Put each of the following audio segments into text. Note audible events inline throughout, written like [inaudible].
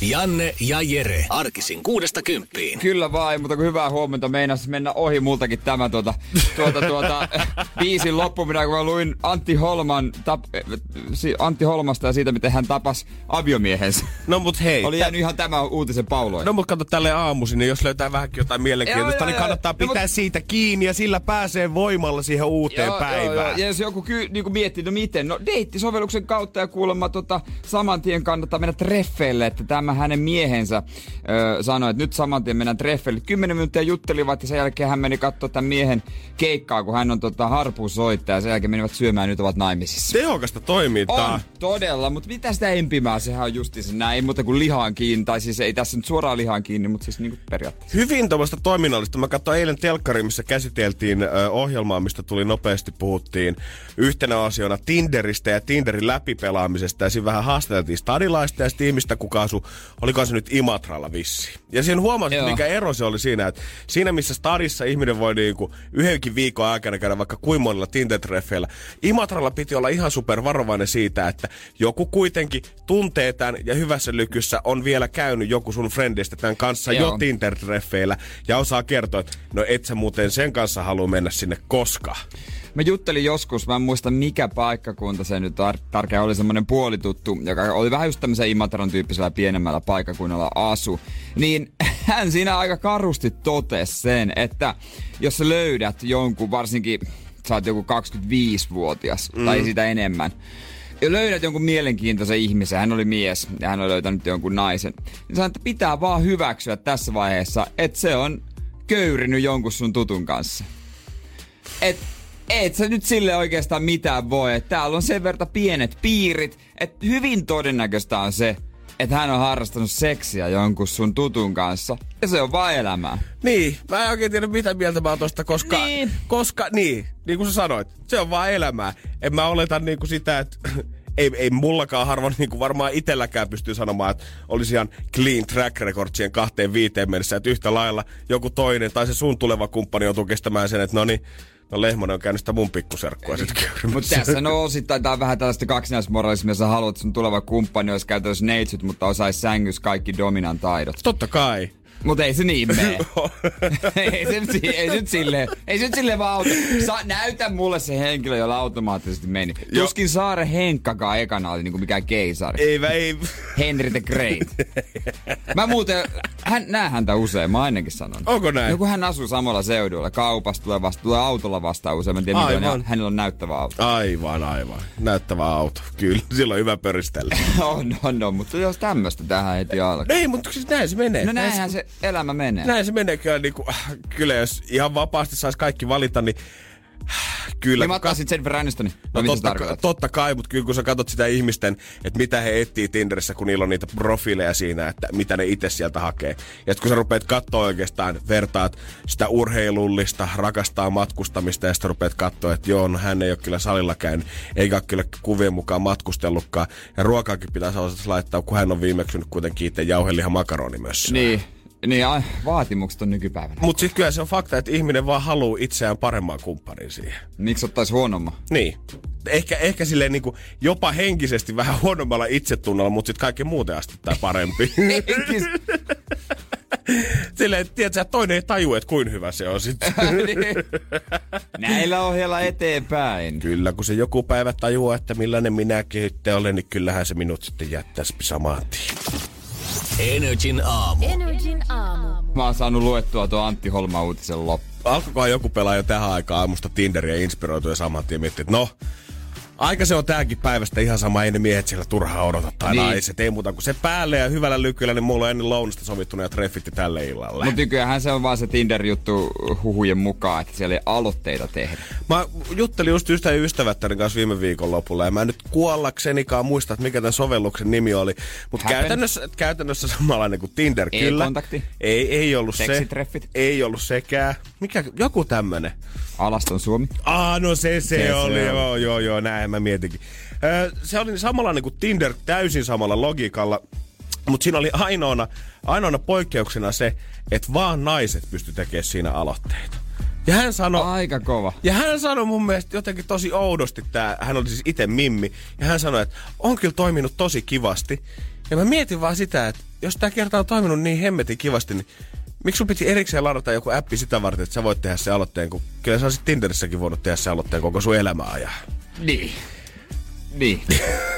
Janne ja Jere. Arkisin kuudesta kymppiin. Kyllä vain, mutta kun hyvää huomenta meinas mennä ohi multakin tämä tuota, tuota, tuota [laughs] biisin loppuminen, kun mä luin Antti, Holman, tap, Antti Holmasta ja siitä, miten hän tapas aviomiehensä. No mut hei. Oli jäänyt ihan tämä uutisen pauloin. No mut kato tälle aamuisin, niin jos löytää vähänkin jotain mielenkiintoista, joo, niin kannattaa joo, pitää no, siitä kiinni ja sillä pääsee voimalla siihen uuteen joo, päivään. Joo, joo. Ja jos joku ky, niin miettii, no miten, no deittisovelluksen kautta ja kuulemma tota, saman tien kannattaa mennä treffeille, että tämä hänen miehensä ö, sanoi, että nyt saman tien mennään treffeille. Kymmenen minuuttia juttelivat ja sen jälkeen hän meni katsoa tämän miehen keikkaa, kun hän on tota, harpuusoittaja ja sen jälkeen menivät syömään ja nyt ovat naimisissa. Tehokasta toimintaa. On, todella, mutta mitä sitä empimää, sehän on justiinsa näin, ei muuta kuin lihaan kiinni, tai siis ei tässä nyt suoraan lihaan kiinni, mutta siis niin kuin periaatteessa. Hyvin tuommoista toiminnallista. Mä katsoin eilen telkkari, missä käsiteltiin ö, ohjelmaa, mistä tuli nopeasti puhuttiin yhtenä asiana Tinderistä ja Tinderin läpipelaamisesta ja siinä vähän haastateltiin stadilaista ja ihmistä, kuka asui, oliko se nyt Imatralla vissi. Ja siinä huomasin, Joo. mikä ero se oli siinä, että siinä missä stadissa ihminen voi niinku yhdenkin viikon aikana käydä vaikka kuin monilla Tinder-treffeillä, Imatralla piti olla ihan super varovainen siitä, että joku kuitenkin tuntee tämän ja hyvässä lykyssä on vielä käynyt joku sun friendistä tämän kanssa Joo. jo Tinder-treffeillä ja osaa kertoa, että no et sä muuten sen kanssa halua mennä sinne koskaan. Mä juttelin joskus, mä en muista mikä paikkakunta se nyt tar- tarkemmin oli semmonen puolituttu, joka oli vähän just tämmöisen Imatran tyyppisellä pienemmällä paikkakunnalla asu. Niin [laughs] hän siinä aika karusti totesi sen, että jos sä löydät jonkun, varsinkin sä oot joku 25-vuotias mm. tai sitä enemmän, ja löydät jonkun mielenkiintoisen ihmisen, hän oli mies ja hän on löytänyt jonkun naisen, niin sanoo, että pitää vaan hyväksyä tässä vaiheessa, että se on köyrinyt jonkun sun tutun kanssa. Että et sä nyt sille oikeastaan mitään voi. Et täällä on sen verran pienet piirit, että hyvin todennäköistä on se, että hän on harrastanut seksiä jonkun sun tutun kanssa. Ja se on vaan elämää. Niin, mä en oikein tiedä mitä mieltä mä oon tosta, koska, niin. koska niin, niin kuin sä sanoit, se on vaan elämää. En mä oleta niin kuin sitä, että [clears throat] ei, ei mullakaan harvoin niin kuin varmaan itselläkään pystyy sanomaan, että olisi ihan clean track record siihen kahteen viiteen mennessä, että yhtä lailla joku toinen tai se sun tuleva kumppani joutuu kestämään sen, että no niin, No Lehmonen on käynyt sitä mun pikkuserkkua sitten [laughs] Mutta tässä no osittain tää on vähän tällaista kaksinaismoralismia. Sä haluat, sun tuleva kumppani olisi käytännössä neitsyt, mutta osaisi sängys kaikki dominan taidot. Totta kai. Mutta ei se niin mene. [laughs] ei, se, ei se nyt silleen, ei se nyt silleen vaan auto. Sa, näytä mulle se henkilö, jolla automaattisesti meni. Jo. Tuskin Saare Henkkakaan ekana oli niinku mikään keisari. Ei, ei. Henry the Great. Mä muuten, hän, näe häntä usein, mä ainakin sanon. Onko näin? Kun hän asuu samalla seudulla, kaupasta tulee, vasta, tulee autolla vastaan usein. Mä en tiedä, aivan. on, hänellä on näyttävä auto. Aivan, aivan. Näyttävä auto. Kyllä, sillä on hyvä pöristellä. [laughs] on, on, on, mutta jos tämmöstä tähän heti alkaa. Ei, mutta siis näin se menee. No näinhän se elämä menee. Näin se menee kyllä, niin kuin, kyllä jos ihan vapaasti saisi kaikki valita, niin Kyllä. Niin mä ottaisin Jennifer Anistonin. No, totta, totta kai, mutta kyllä kun sä katsot sitä ihmisten, että mitä he etsii Tinderissä, kun niillä on niitä profiileja siinä, että mitä ne itse sieltä hakee. Ja kun sä rupeat katsoa oikeastaan, vertaat sitä urheilullista, rakastaa matkustamista ja sitten rupeat katsoa, että joo, no hän ei ole kyllä salilla käynyt, eikä ole kyllä kuvien mukaan matkustellutkaan. Ja ruokaakin pitäisi laittaa, kun hän on viimeksi kuitenkin itse jauhelihan makaroni myös. Niin. Niin, ai, vaatimukset on nykypäivänä. Mutta sitten kyllä se on fakta, että ihminen vaan haluaa itseään paremman kumppanin siihen. Miksi ottaisi huonomman? Niin. Ehkä, ehkä silleen niin kuin jopa henkisesti vähän huonommalla itsetunnolla, mutta sitten kaikki muuten astuttaa parempi. [laughs] Silleen, tiedätkö, että toinen ei taju, että kuin hyvä se on sitten. [laughs] Niin. Näillä ohjella eteenpäin. Kyllä, kun se joku päivä tajuaa, että millainen minäkin sitten olen, niin kyllähän se minut sitten jättäisi samaan tien. Energin aamu. Energin aamu. Mä oon saanut luettua tuo Antti Holma uutisen loppu. Alkoikohan joku pelaa jo tähän aikaan aamusta Tinderiä inspiroitu ja saman tien miettii, että no, Aika se on tääkin päivästä ihan sama, ei ne miehet siellä turhaa odota tai niin. naiset, ei muuta kuin se päälle ja hyvällä lykyllä, niin mulla on ennen lounasta sovittuna ja treffitti tälle illalle. Mutta nykyään se on vaan se Tinder-juttu huhujen mukaan, että siellä ei aloitteita tehdä. Mä juttelin just ystävän ystävättären kanssa viime viikon lopulla ja mä en nyt kuollaksenikaan muista, että mikä tämän sovelluksen nimi oli. Mutta käytännössä, käytännössä samanlainen kuin Tinder, ei kyllä. kontakti. Ei, ei ollut se. Ei ollut sekään. Mikä, joku tämmönen. Alaston Suomi. Ah, no se se, se oli, se joo, joo, joo, näin mä mietinkin. se oli samalla niin kuin Tinder täysin samalla logiikalla, mutta siinä oli ainoana, ainoana poikkeuksena se, että vaan naiset pysty tekemään siinä aloitteita. Ja hän sanoi... Aika kova. Ja hän sanoi mun mielestä jotenkin tosi oudosti tää, hän oli siis itse Mimmi, ja hän sanoi, että on kyllä toiminut tosi kivasti. Ja mä mietin vaan sitä, että jos tämä kerta on toiminut niin hemmetin kivasti, niin Miksi sun piti erikseen ladata joku appi sitä varten, että sä voit tehdä se aloitteen, kun kyllä sä olisit Tinderissäkin voinut tehdä se aloitteen koko sun elämää ajan. Niin. Niin.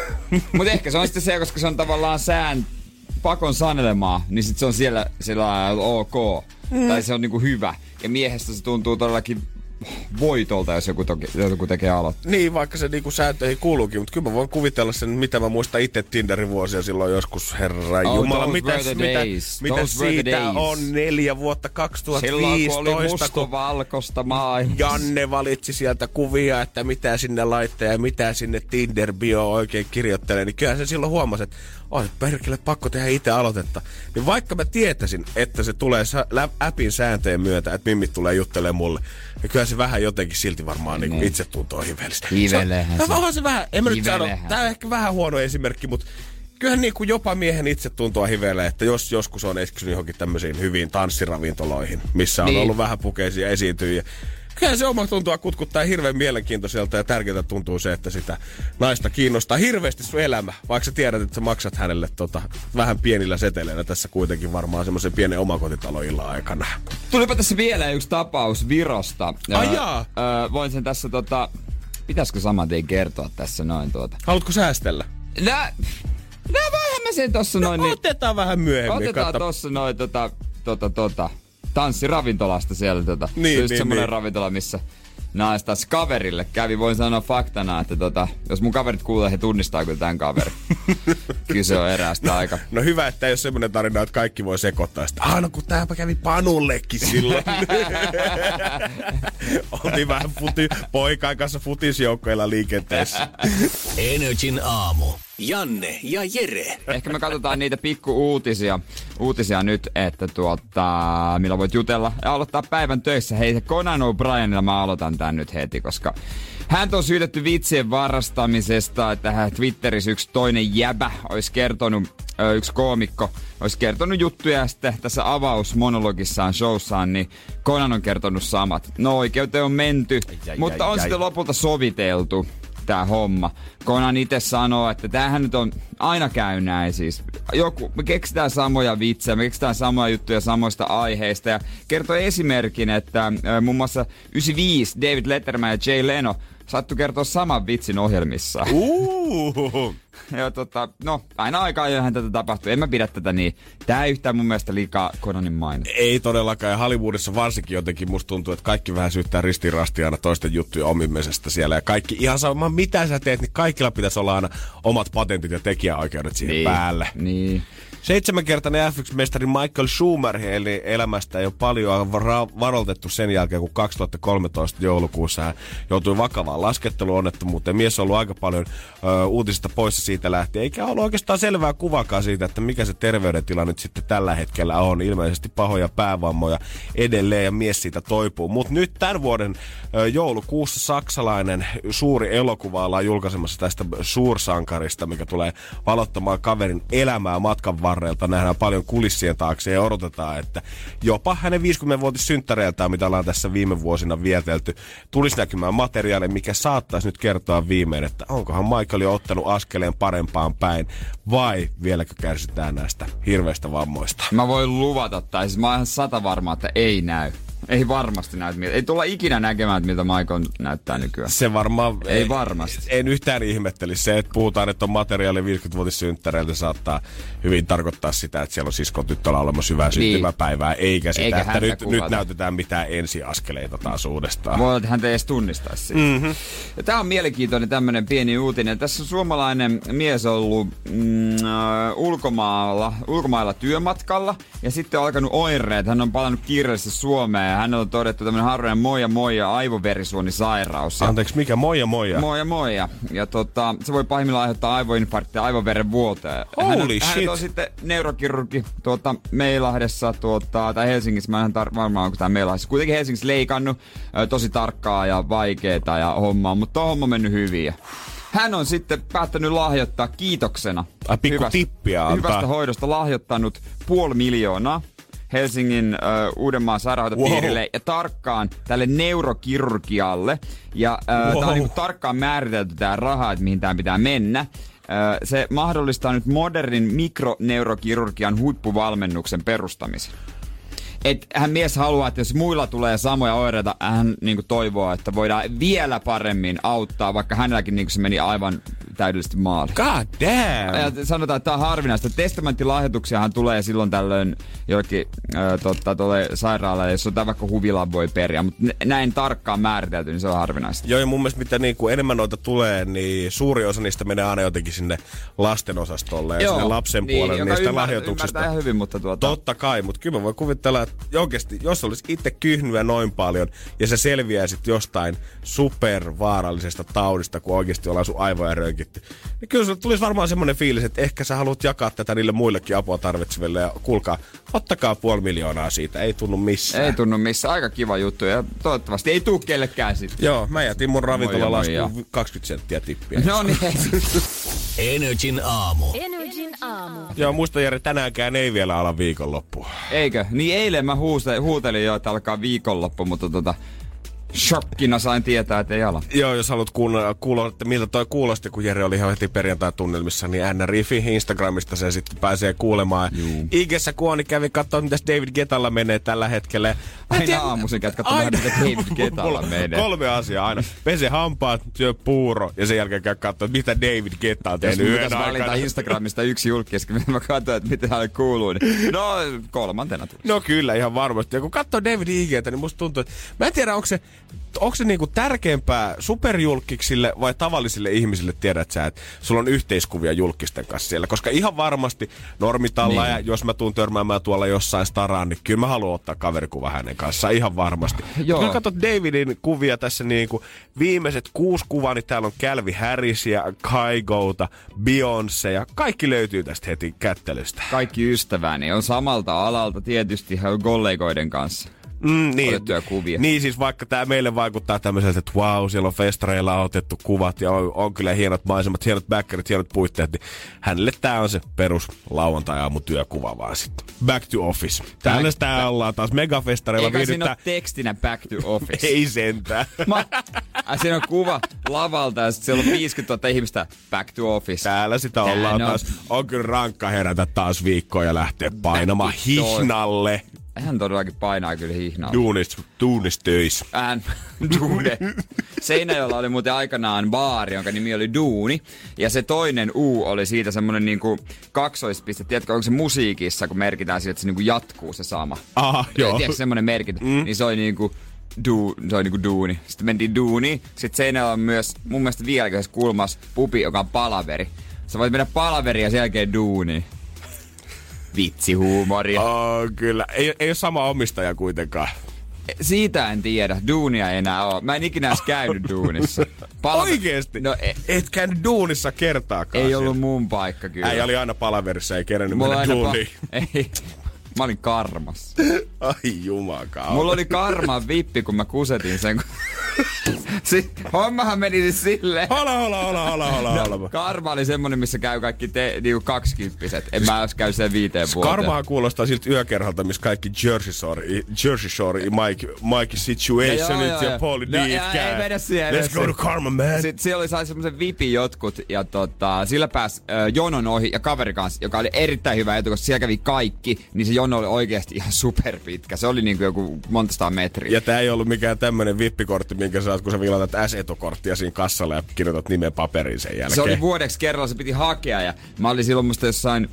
[laughs] Mutta ehkä se on sitten se, koska se on tavallaan sään pakon sanelemaa, niin sit se on siellä, siellä ok. Mm. Tai se on niinku hyvä. Ja miehestä se tuntuu todellakin voitolta, jos joku, toki, joku tekee aloitteen. Niin, vaikka se niinku sääntöihin kuuluukin, mutta kyllä mä voin kuvitella sen, mitä mä muistan itse Tinderin vuosia silloin joskus, herra oh, Jumala, mitä, mitä, mitä siitä on neljä vuotta 2015. Silloin kun oli mustavalkoista maailmassa. Janne valitsi sieltä kuvia, että mitä sinne laittaa ja mitä sinne Tinder-bio oikein kirjoittelee, niin kyllä se silloin huomasi, että on perkele pakko tehdä itse aloitetta. Niin vaikka mä tietäisin, että se tulee appin sääntöjen myötä, että mimmit tulee juttelemaan mulle, niin kyllä se vähän jotenkin silti varmaan niin niin. itse tuntuu hivellistä. Hivelehän se. On se vähän, en mä nyt sano, tää on ehkä vähän huono esimerkki, mutta kyllähän niin kuin jopa miehen itse tuntuu hivelee, että jos joskus on eskisynyt johonkin tämmöisiin hyviin tanssiravintoloihin, missä on niin. ollut vähän pukeisia esiintyjiä, kyllä se oma tuntua kutkuttaa hirveän mielenkiintoiselta ja tärkeää tuntuu se, että sitä naista kiinnostaa hirveästi sun elämä, vaikka sä tiedät, että sä maksat hänelle tota, vähän pienillä seteleillä tässä kuitenkin varmaan semmoisen pienen omakotitaloilla aikana. Tulipa tässä vielä yksi tapaus Virosta. Ai jaa. Öö, voin sen tässä tota, pitäisikö saman tien kertoa tässä noin tuota. Haluatko säästellä? Nää, nää vähän mä sen tossa noin. No, niin, otetaan vähän myöhemmin. Otetaan katso. tossa noin tota, tota, tota tanssiravintolasta siellä. Tota. Niin, se on niin, semmoinen niin. ravintola, missä naistas kaverille kävi. Voin sanoa faktana, että tota, jos mun kaverit kuulee, he tunnistaa kyllä tämän kaverin. [laughs] kyllä se on eräästä aika. No hyvä, että ei ole semmoinen tarina, että kaikki voi sekoittaa sitä. Ah, no kun tääpä kävi Panullekin silloin. [laughs] Oltiin vähän futi, poikaan kanssa futisjoukkoilla liikenteessä. Energin aamu. Janne ja Jere. Ehkä me katsotaan niitä pikku-uutisia uutisia nyt, että tuota, millä voit jutella ja aloittaa päivän töissä. Hei, Conan O'Brienilla mä aloitan tän nyt heti, koska hän on syytetty vitsien varastamisesta, että hän Twitterissä yksi toinen jäbä olisi kertonut, yksi koomikko olisi kertonut juttuja ja sitten tässä avausmonologissaan showssaan, niin Conan on kertonut samat. No oikeuteen on menty, ai, mutta on ai, sitten lopulta soviteltu tämä homma. Konan itse sanoo, että tämähän nyt on, aina käy näin siis. Joku, me keksitään samoja vitsejä, me keksitään samoja juttuja samoista aiheista. Ja kertoo esimerkin, että muun muassa 95 David Letterman ja Jay Leno sattu kertoa saman vitsin ohjelmissa. [laughs] Ja tota, no, aina aikaa johon tätä tapahtuu. En mä pidä tätä niin. Tää ei yhtään mun mielestä liikaa Conanin maine. Ei todellakaan. Ja Hollywoodissa varsinkin jotenkin musta tuntuu, että kaikki vähän syyttää ristiin aina toisten juttuja omimisesta siellä. Ja kaikki ihan sama, mitä sä teet, niin kaikilla pitäisi olla aina omat patentit ja tekijäoikeudet siihen niin. päälle. Niin. Seitsemänkertainen F1-mestari Michael Schumacher eli elämästä ei ole paljon varoitettu sen jälkeen, kun 2013 joulukuussa hän joutui vakavaan lasketteluonnettomuuteen. Mies on ollut aika paljon ö, uutisista poissa siitä lähtien, eikä ollut oikeastaan selvää kuvakaan siitä, että mikä se terveydentila nyt sitten tällä hetkellä on. Ilmeisesti pahoja päävammoja edelleen ja mies siitä toipuu. Mutta nyt tämän vuoden ö, joulukuussa saksalainen suuri elokuva ollaan julkaisemassa tästä suursankarista, mikä tulee valottamaan kaverin elämää matkan varrelta. Nähdään paljon kulissien taakse ja odotetaan, että jopa hänen 50-vuotis synttäreiltään, mitä ollaan tässä viime vuosina vietelty, tulisi näkymään materiaali, mikä saattaisi nyt kertoa viimein, että onkohan Michael jo ottanut askeleen parempaan päin vai vieläkö kärsitään näistä hirveistä vammoista. Mä voin luvata, tai siis mä oon ihan sata varma, että ei näy. Ei varmasti näytä miltä. Ei tulla ikinä näkemään, että miltä Michael näyttää nykyään. Se varmaan... Ei varmasti. En yhtään ihmettelisi. Se, että puhutaan, että on materiaali 50-vuotissynttäreiltä, saattaa hyvin tarkoittaa sitä, että siellä on siskon tyttöllä olemassa hyvää Niin. syntymäpäivää, eikä sitä, Eikä että häntä nyt, nyt näytetään mitään ensiaskeleita taas uudestaan. Voi olla, että hän ei edes tunnistaisi sitä. Mm-hmm. Ja tää on mielenkiintoinen tämmönen pieni uutinen. Tässä on suomalainen mies ollut mm, äh, ulkomailla, ulkomailla työmatkalla ja sitten on alkanut oireet. Hän on palannut kiireellisesti Suomeen hän on todettu tämmönen harvoinen moja moja aivoverisuonisairaus. Ja Anteeksi, mikä moja moja? Moja moja. Ja tota, se voi pahimmillaan aiheuttaa aivoinfarktia ja aivoveren vuoteen. hän on, Holy hän shit. on sitten neurokirurgi tuota, Meilahdessa tuota, tai Helsingissä. Mä en tar- varmaan onko tämä Meilahdessa. Kuitenkin Helsingissä leikannut ö, tosi tarkkaa ja vaikeeta ja hommaa, mutta on homma mennyt hyvin. Hän on sitten päättänyt lahjoittaa kiitoksena Ai, pikku tippiä antaa. hyvästä hoidosta lahjoittanut puoli miljoonaa Helsingin ö, Uudenmaan sairaanhoitopiirille Wow. ja tarkkaan tälle neurokirurgialle. Ja ö, wow. tää on niinku tarkkaan määritelty tää raha, että mihin tää pitää mennä. Se mahdollistaa nyt modernin mikroneurokirurgian huippuvalmennuksen perustamisen. Et hän mies haluaa, että jos muilla tulee samoja oireita, hän niinku toivoo, että voidaan vielä paremmin auttaa, vaikka hänelläkin niinku se meni aivan täydellisesti maaliin. God damn! Ja sanotaan, että tämä on harvinaista. Testamenttilahjoituksiahan tulee silloin tällöin jollekin äh, totta, tuolle sairaalalle, jos on vaikka huvila voi periä, mutta näin tarkkaan määritelty, niin se on harvinaista. Joo, ja mun mielestä mitä niin kuin enemmän noita tulee, niin suuri osa niistä menee aina jotenkin sinne lastenosastolle ja sinne lapsen puolelle joka niistä ymmär- lahjoituksista. Hyvin, mutta tuota... Totta kai, mutta kyllä mä voin kuvitella, että oikeasti, jos olisi itse kyhnyä noin paljon ja se selviäisit jostain supervaarallisesta taudista, kun oikeasti ollaan sun aivoja rönkitty, niin kyllä sulle tulisi varmaan semmoinen fiilis, että ehkä sä haluat jakaa tätä niille muillekin apua tarvitseville ja kuulkaa, ottakaa puoli miljoonaa siitä, ei tunnu missään. Ei tunnu missään. Aika kiva juttu ja toivottavasti ei tuu kellekään sitten. Joo, mä jätin mun moi 20 senttiä tippiä. No niin. [laughs] Energin aamu. Energin aamu. Joo, muista Jere, tänäänkään ei vielä ala viikonloppua. Eikö? Niin eilen mä huuse, huutelin jo, että alkaa viikonloppu, mutta tota... Shokkina sain tietää, että ei ala. Joo, jos haluat kuulla, kuulla että miltä toi kuulosti, kun Jere oli ihan heti perjantai-tunnelmissa, niin NRIFI Instagramista sen sitten pääsee kuulemaan. Juu. Igessä Kuoni kävi katsoa, mitä David Getalla menee tällä hetkellä. Aina tiedä- aamuisin käyt katsomaan, mitä David on menee. Kolme asiaa aina. Pese hampaat, syö puuro ja sen jälkeen käy katsoa, mitä David Getta on Jos tehnyt valita aikana. Instagramista yksi julkis, mä katsoin, että mitä hänelle kuuluu, niin no kolmantena tuli. No kyllä, ihan varmasti. Ja kun katsoo David IGtä, niin musta tuntuu, että mä en tiedä, onko se, onko se niinku tärkeämpää superjulkiksille vai tavallisille ihmisille tiedät sä, että sulla on yhteiskuvia julkisten kanssa siellä. Koska ihan varmasti normitalla Niin. ja jos mä tuun törmäämään tuolla jossain staraan, niin kyllä mä haluan ottaa kaverikuva hänen kanssaan ihan varmasti. Joo. Kyllä katsot Davidin kuvia tässä niinku viimeiset kuusi kuvaa, niin täällä on Calvi Harrisia, Kaigouta, Beyoncé ja kaikki löytyy tästä heti kättelystä. Kaikki ystäväni on samalta alalta tietysti kollegoiden kanssa. Mm, niin. Otettuja kuvia. Niin siis vaikka tämä meille vaikuttaa tämmöiseltä, että wow, siellä on festareilla otettu kuvat ja on, on kyllä hienot maisemat, hienot backerit, hienot puitteet, niin hänelle tämä on se perus lauantai-aamu työkuva vaan sitten. Back to office. Täällä Back- sitä ollaan taas megafestareilla Eikä siinä viihdyttää. ole tekstinä back to office. [laughs] Ei sentään. Mä, äh, siinä on kuva lavalta ja sitten siellä on 50 000 ihmistä back to office. Täällä sitä ollaan on- taas. On kyllä rankka herätä taas viikkoa ja lähteä painamaan Back hihnalle. Hän todellakin painaa kyllä hihnaa. Duunist, duunistöis. Hän, [laughs] Duune. Seinäjoella oli muuten aikanaan baari, jonka nimi oli Duuni. Ja se toinen U oli siitä semmonen niinku kaksoispiste. Tiedätkö, onko se musiikissa, kun merkitään siitä, että se niinku jatkuu se sama. Aha, joo. Tiedätkö, semmonen merkintä. Mm. Niin se oli niinku Du, se oli niinku duuni. Sitten mentiin duuni. Sitten Seinäjoella on myös mun mielestä vieläkin kulmassa pubi, joka on palaveri. Sä voit mennä palaveriin ja sen jälkeen duuniin. Vitsihuumoria. Oh, kyllä. Ei, ei ole sama omistaja kuitenkaan. Siitä en tiedä. Duunia ei enää ole. Mä en ikinä edes käynyt duunissa. Oikeesti? No e- Et käynyt duunissa kertaakaan. ei ollut siellä. mun paikka kyllä. Äijä oli aina palaverissa, ei kerännyt Mulla mennä duuniin. pa- [laughs] ei. Mä olin karmassa. Ai jumakaan. Mulla oli karman vippi, kun mä kusetin sen. kun- si- hommahan meni siis silleen. Hola, hola, hola, hola, hola, hola. Karma oli semmonen, missä käy kaikki te, niinku kaksikymppiset. En mä edes käy sen viiteen vuoteen. Karmaa kuulostaa siltä yökerhalta, missä kaikki Jersey Shore, Jersey Shore, Mike, Mike Situation, Ja joo, ja. Pauli No, D. ja ei mennä siihen, Let's go to. Karma, man. Sitten siellä oli sai semmoisen vipin jotkut ja tota, sillä pääsi äh, jonon ohi ja kaveri kanssa, joka oli erittäin hyvä etu, koska siellä kävi kaikki, niin se jono oli oikeasti ihan superpitkä. Se oli niinku joku monta sataa metriä. Ja tää ei ollut mikään tämmönen vippikortti, minkä saat, kun sä vilatat S-etokorttia siinä kassalla ja kirjoitat nimen paperiin sen jälkeen. Se oli vuodeksi kerralla, se piti hakea ja mä olin silloin musta jossain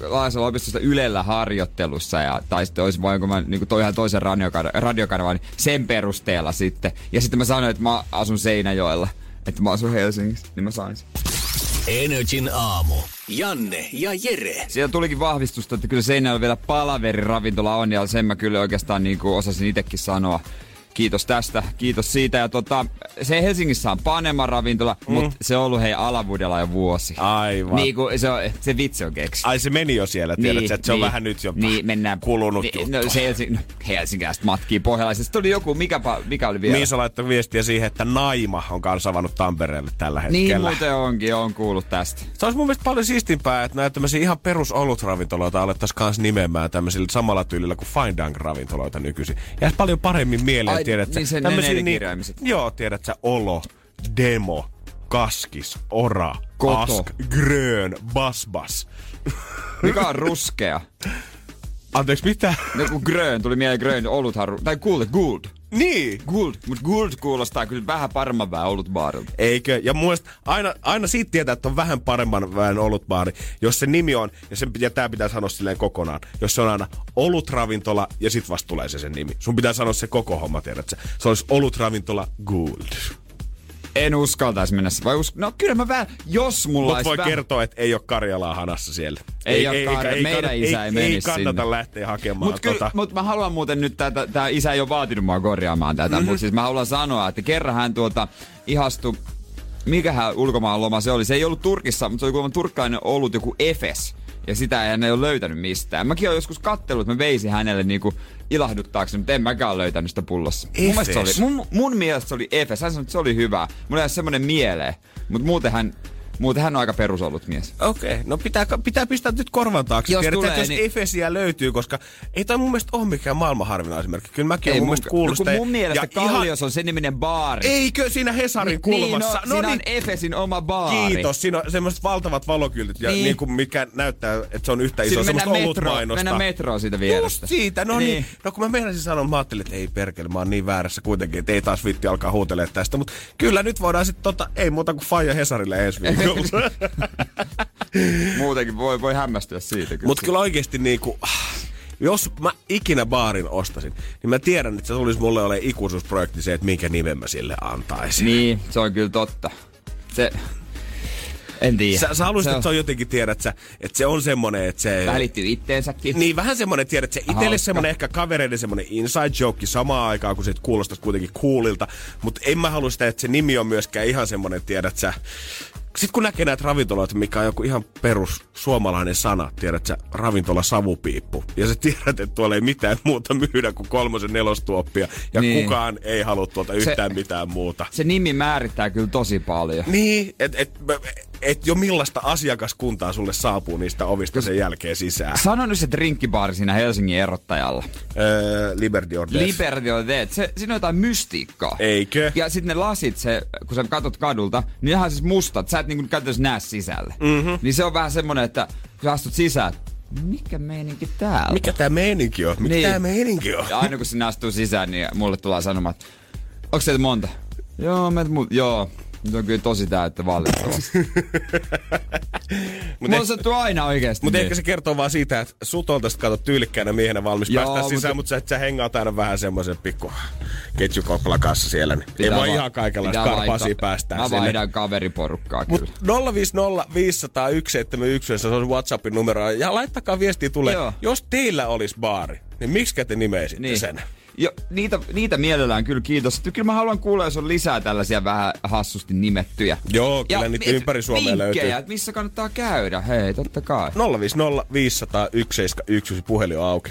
Laasalla opistosta Ylellä harjoittelussa ja, tai sitten olisi vain kun mä niin kuin ihan toisen radiokanavan, radiokanavan, niin sen perusteella sitten. Ja sitten mä sanoin, että mä asun Seinäjoella, että mä asun Helsingissä, niin mä sain sen. Energin aamu. Janne ja Jere. Siellä tulikin vahvistusta, että kyllä Seinäjoella vielä palaveri-ravintola on ja sen mä kyllä oikeastaan niin kuin osasin itsekin sanoa kiitos tästä, kiitos siitä. Ja tota, se Helsingissä on Panema ravintola, mm. mutta se on ollut hei Alavuudella jo vuosi. Aivan. Niin kuin se, on, se vitsi on keksi. Ai se meni jo siellä, tiedät niin, että se niin, on vähän nyt jo niin, mennään, kulunut niin, juttu. No, se Helsing, no, Helsingiläistä matkii pohjalaisesta. Tuli joku, mikä, mikä oli vielä? Miisa laittoi viestiä siihen, että Naima on kanssa avannut Tampereelle tällä hetkellä. Niin muuten onkin, on kuullut tästä. Se olisi mun mielestä paljon siistimpää, että näitä tämmöisiä ihan perus olutravintoloita alettaisiin kanssa nimeämään tämmöisillä samalla tyylillä kuin Fine Dunk ravintoloita nykyisin. Ja paljon paremmin mieleen, Ai, tiedät, niin sen tämmöisiä niin, Joo, tiedät sä, olo, demo, kaskis, ora, Koto. ask, grön, basbas. Mikä on ruskea? Anteeksi, mitä? No kun grön, tuli mieleen grön, oluthan, tai gold, gold. Niin. Gold, mutta gold kuulostaa kyllä vähän paremman vähän olutbaarilta. Eikö? Ja mielestä aina, aina siitä tietää, että on vähän paremman vähän olutbaari, jos se nimi on, ja, sen, ja tää pitää sanoa silleen kokonaan, jos se on aina olutravintola ja sit vasta tulee se sen nimi. Sun pitää sanoa se koko homma, tiedät sä. Se olisi olutravintola Gold. En uskaltaisi mennä. Vai us... No kyllä mä vähän, jos mulla Mut voi vähän... kertoa, että ei ole Karjalaa hanassa siellä. Ei, ei, ei, ei, meidän kannata, isä ei, ei menisi Ei kannata sinne. lähteä hakemaan Mut, tota. mut mä haluan muuten nyt, tätä, tää isä ei ole vaatinut mua korjaamaan tätä, mm-hmm. mutta siis mä haluan sanoa, että kerran hän tuota ihastui, mikähän ulkomaan loma se oli, se ei ollut Turkissa, mutta se oli kuulemma turkkainen ollut joku Efes. Ja sitä ei hän ei ole löytänyt mistään. Mäkin olen joskus kattellut, että mä veisin hänelle niinku ilahduttaakseni, mutta en mäkään ole löytänyt sitä pullossa. Mun, mielestä se oli, mun, mun mielestä se oli Efes. Hän sanoi, että se oli hyvä. Mulla ei semmonen mieleen. Mutta muuten hän, muuten hän on aika perusollut mies. Okei, okay. no pitää, pitää pistää nyt korvan taakse. Jos Tiedät, tulee, jos niin- Efesiä löytyy, koska ei toi mun mielestä ole mikään maailman harvinaismerkki. Kyllä mäkin olen mun mielestä kuullut no, sitä. mun mielestä ja ihan- Kallios on sen niminen baari. Eikö siinä Hesarin Niin, kulmassa? Niin, no, siinä on Efesin oma baari. Kiitos. Siinä on semmoiset valtavat valokyltit, ja Niin. niin. kuin mikä näyttää, että se on yhtä iso semmoista mennään, metro, olutmainosta. mennään metroon siitä vierestä. Just siitä, no niin. Niin. No kun mä meinasin sanoa, mä ajattelin, että ei perkele, mä oon niin väärässä kuitenkin, että ei taas vitti alkaa huutelemaan tästä. Mutta kyllä nyt voidaan sitten tota, ei muuta kuin Faija Hesarille ensi viikolla. [laughs] Muutenkin voi, voi hämmästyä siitä. Kyllä. Mutta kyllä oikeesti niinku, jos mä ikinä baarin ostasin, niin mä tiedän, että se tulisi mulle ole ikuisuusprojekti se, että minkä nimen mä sille antaisin. Niin, se on kyllä totta. Se... En tiedä. Sä, sä haluaisit, Se että se on jotenkin, tiedät sä, että se on semmonen, että se... Välittyy itteensäkin. Niin, vähän semmonen, tiedät sä, itselle semmonen ehkä kavereiden semmonen inside joke samaan aikaan, kun se kuulostaisi kuitenkin coolilta. Mutta en mä halua sitä, että se nimi on myöskään ihan semmonen, tiedät sä, sitten kun näkee näitä ravintoloita, mikä on joku ihan perus suomalainen sana, tiedät sä, ravintola savupiippu. Ja sä tiedät, että tuolla ei mitään muuta myydä kuin kolmosen nelostuoppia. Ja Niin. kukaan ei halua tuolta yhtään mitään muuta. Se nimi määrittää kyllä tosi paljon. Niin, että et, et jo millaista asiakaskuntaa sulle saapuu niistä ovista sen jälkeen sisään. Sano nyt se drinkkibaari siinä Helsingin erottajalla. Öö, Liberty or Death. Liberty on Dead. Se, siinä on jotain mystiikkaa. Eikö? Ja sitten ne lasit, se, kun sä katot kadulta, niin on siis mustat. Sä et niinku käytännössä näe sisälle. Mm-hmm. Niin se on vähän semmonen, että kun sä astut sisään, mikä meininki täällä? Mikä tää meininki on? Mikä Niin. tää meininki on? Ja aina kun sinä astuu sisään, niin mulle tulee sanomaan, että onko teitä monta? Joo, meitä mu- Joo. Nyt on kyllä tosi täyttä valitettavasti. [laughs] Mut Mulla eh- sattuu aina oikeesti. Mutta niin. ehkä se kertoo vaan siitä, että sut on tästä kato tyylikkäänä miehenä valmis Joo, päästä sisään, mutta- mutta sä, sä hengaat aina vähän semmoisen pikku ketjukoppala kanssa siellä. Niin ei Pitää vaan va- ihan kaikenlaista vaihtaa- päästään Mä sinne. vaihdan kaveriporukkaa kyllä. Mut 050 501 791, se on WhatsAppin numero. Ja laittakaa viestiä tulee, Joo. jos teillä olisi baari, niin miksi te nimeisitte Niin. sen? Jo, niitä, niitä mielellään kyllä kiitos. Kyllä mä haluan kuulla, jos on lisää tällaisia vähän hassusti nimettyjä. Joo, kyllä Ja niitä et- ympäri Suomea vinkkejä, löytyy. että missä kannattaa käydä. Hei, totta kai. 050 501 791, puhelin on auki.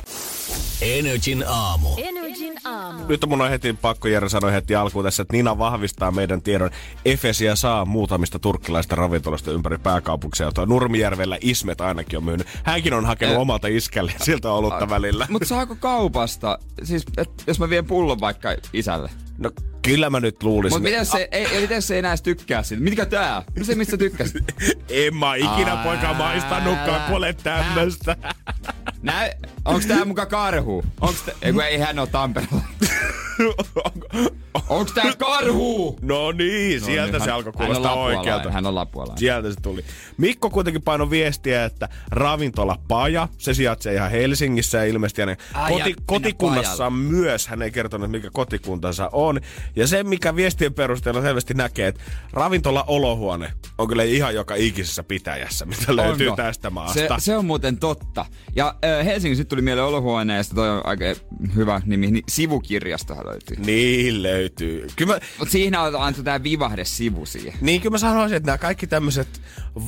Energin aamu. Energin aamu. Nyt mun on heti pakko Jere sanoa heti alkuun tässä, että Nina vahvistaa meidän tiedon. Efesia saa muutamista turkkilaista ravintolasta ympäri pääkaupunkiseutua. Nurmijärvellä Ismet ainakin on myynyt. Hänkin on hakenut Eh. omalta iskälle siltä olutta välillä. Mutta saako kaupasta, siis et, jos mä vien pullon vaikka isälle? No kyllä mä nyt luulisin. Mutta miten se, ei, ei, miten se ei enää tykkää siitä? Mitkä tää? No se, mistä tykkäsit? [laughs] En mä ikinä poika maistanutkaan, kun olet tämmöstä. [laughs] Nää, onks tää muka karhu? Onks tää, ei, ei hän oo Tampereella. [laughs] Onks tää karhu? No niin, sieltä niin, se hän- alkoi kuulostaa oikealta. Hän on lapualainen. Sieltä se tuli. Mikko kuitenkin painoi viestiä, että ravintola Paja, se sijaitsee ihan Helsingissä ja ilmeisesti hänen Ai, koti, kotikunnassaan myös. Hän ei kertonut, mikä kotikuntansa on. Ja se, mikä viestien perusteella selvästi näkee, että ravintola Olohuone on kyllä ihan joka ikisessä pitäjässä, mitä löytyy Onko? tästä maasta. Se, se on muuten totta. Ja äh, Helsingissä tuli mieleen olohuoneesta, toi on aika hyvä nimi, niin sivukirjastohan löytyy. Niin löytyy. Kyllä mä, Mutta siinä on annettu tää vivahde-sivu siihen. Niin kyllä mä sanoisin, että nämä kaikki tämmöiset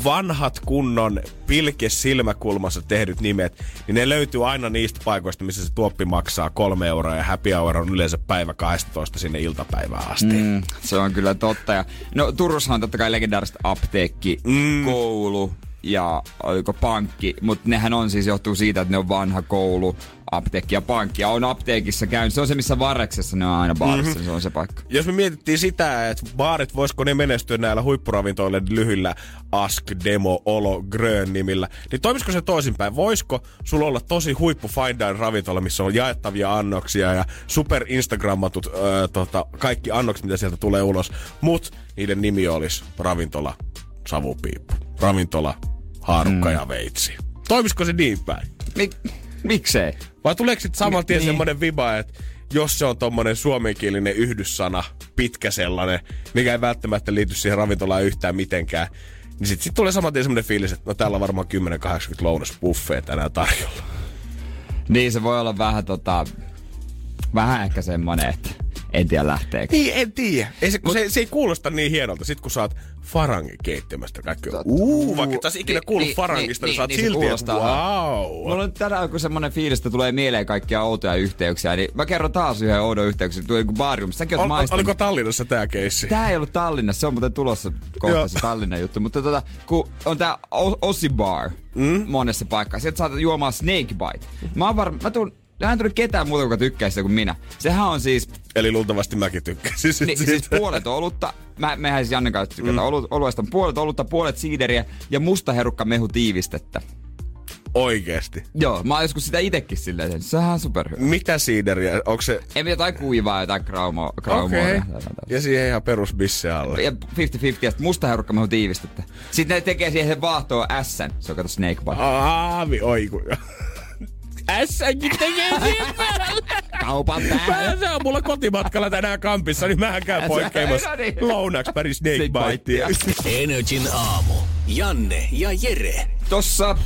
vanhat kunnon pilke silmäkulmassa tehdyt nimet, niin ne löytyy aina niistä paikoista, missä se tuoppi maksaa kolme euroa ja happy hour on yleensä päivä 12 sinne iltapäivään asti. Mm. Se on kyllä totta. Ja, no Turussahan on totta kai legendaariset apteekki, mm. koulu ja oliko pankki, mutta nehän on siis johtuu siitä, että ne on vanha koulu, apteekki ja pankki. Ja on apteekissa käynyt. Se on se, missä Varreksessa ne on aina baarissa, mm-hmm. se on se paikka. Jos me mietittiin sitä, että baarit, voisiko ne menestyä näillä huippuravintoille lyhyillä Ask, Demo, Olo, Grön nimillä, niin toimisiko se toisinpäin? Voisiko sulla olla tosi huippu fine dine ravintola, missä on jaettavia annoksia ja super Instagrammatut öö, tota, kaikki annokset, mitä sieltä tulee ulos, mut niiden nimi olisi ravintola Savupiippu, ravintola Haarukka mm. ja Veitsi. Toimisiko se niin päin? Mik, miksei? Vai tuleeko sitten saman tien Niin. semmoinen viba, että jos se on tommonen suomenkielinen yhdyssana, pitkä sellainen, mikä ei välttämättä liity siihen ravintolaan yhtään mitenkään, niin sitten sit tulee saman tien semmoinen fiilis, että no täällä on varmaan 10-80 lounasbuffeet tänään tarjolla. Niin se voi olla vähän tota, vähän ehkä semmonen, että en tiedä lähteekö. Niin, en tiedä. Ei se, kun se, se, ei kuulosta niin hienolta. Sitten kun saat farangin keittiömästä kaikki on, uu, vaikka et ikinä Niin, kuullut niin, farangista, niin, niin, saat niin se silti, että kuulostaa. wow. Mulla on tänään joku semmonen fiilis, että tulee mieleen kaikkia outoja yhteyksiä, niin mä kerron taas yhden oudon yhteyksen. Tuli joku baarium, säkin oot Ol, maistanut. oliko Tallinnassa tää keissi? Tää ei ollut Tallinnassa, se on muuten tulossa kohta se Tallinnan juttu. Mutta tota, kun on tää O- Ossi Bar mm? monessa paikassa, sieltä saatat juomaan Snake Bite. Mä varma, mä tuun, Tähän tuli ketään muuta, joka tykkää sitä kuin minä. Sehän on siis, Eli luultavasti mäkin tykkäsin niin, siitä. siis puolet olutta. Mä, mehän siis Jannen kanssa tykätään mm. oluesta. Puolet olutta, puolet siideriä ja musta herukka mehu tiivistettä. Oikeesti. Joo, mä oon joskus sitä itekin silleen, sehän on superhyvä. Mitä siideriä? Onko se... Ei jotain kuivaa, jotain graumoa Okei. okay. Ja siihen ihan perus bisse alle. Ja 50-50 ja musta herukka mehu tiivistettä. Sitten ne tekee siihen vaahtoon S. Se on kato Snake Bite. Aavi, oiku. [laughs] Ässäkin tekee siihen Kaupan Mä päällä. se on mulla kotimatkalla tänään kampissa, niin mähän käyn poikkeamassa no niin. lounaksi pari snake Snake bitea. Energin aamu. Janne ja Jere. Tossa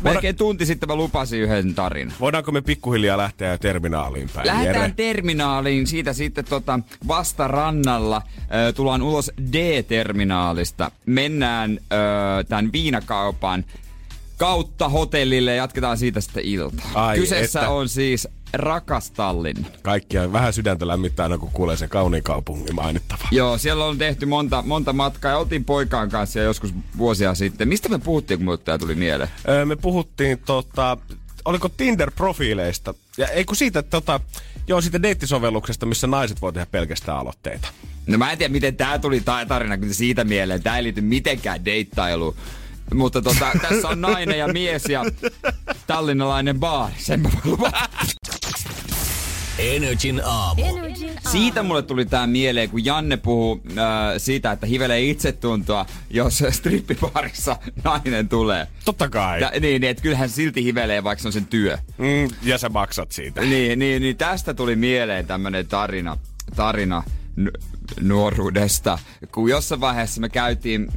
melkein tunti sitten mä lupasin yhden tarinan. Voidaanko me pikkuhiljaa lähteä terminaaliin päin, Lähdetään Jere? terminaaliin, siitä sitten tota vastarannalla ö, tullaan ulos D-terminaalista. Mennään ö, tämän viinakaupan kautta hotellille ja jatketaan siitä sitten iltaa. Ai Kyseessä että. on siis rakas Tallinna. Kaikkia vähän sydäntä lämmittää aina, kun kuulee sen kauniin kaupungin mainittava. Joo, siellä on tehty monta, monta matkaa ja oltiin poikaan kanssa joskus vuosia sitten. Mistä me puhuttiin, kun mulle tää tuli mieleen? Öö, me puhuttiin tota, oliko Tinder-profiileista? Ja ei kun siitä, tota, joo, siitä deittisovelluksesta, missä naiset voi tehdä pelkästään aloitteita. No mä en tiedä, miten tää tuli tarina siitä mieleen. Tää ei liity mitenkään deittailuun. Mutta tota, tässä on nainen ja mies ja tallinnalainen baari. Sen mä voin luvata. Energin aamu. Siitä mulle tuli tää mieleen, kun Janne puhuu äh, siitä, että hivelee itsetuntoa, jos strippibaarissa nainen tulee. Totta kai. Ja, niin, niin, että kyllähän silti hivelee, vaikka se on sen työ. Mm, ja sä maksat siitä. Niin, niin, niin tästä tuli mieleen tämmönen tarina, tarina nuoruudesta, kun jossain vaiheessa me käytiin,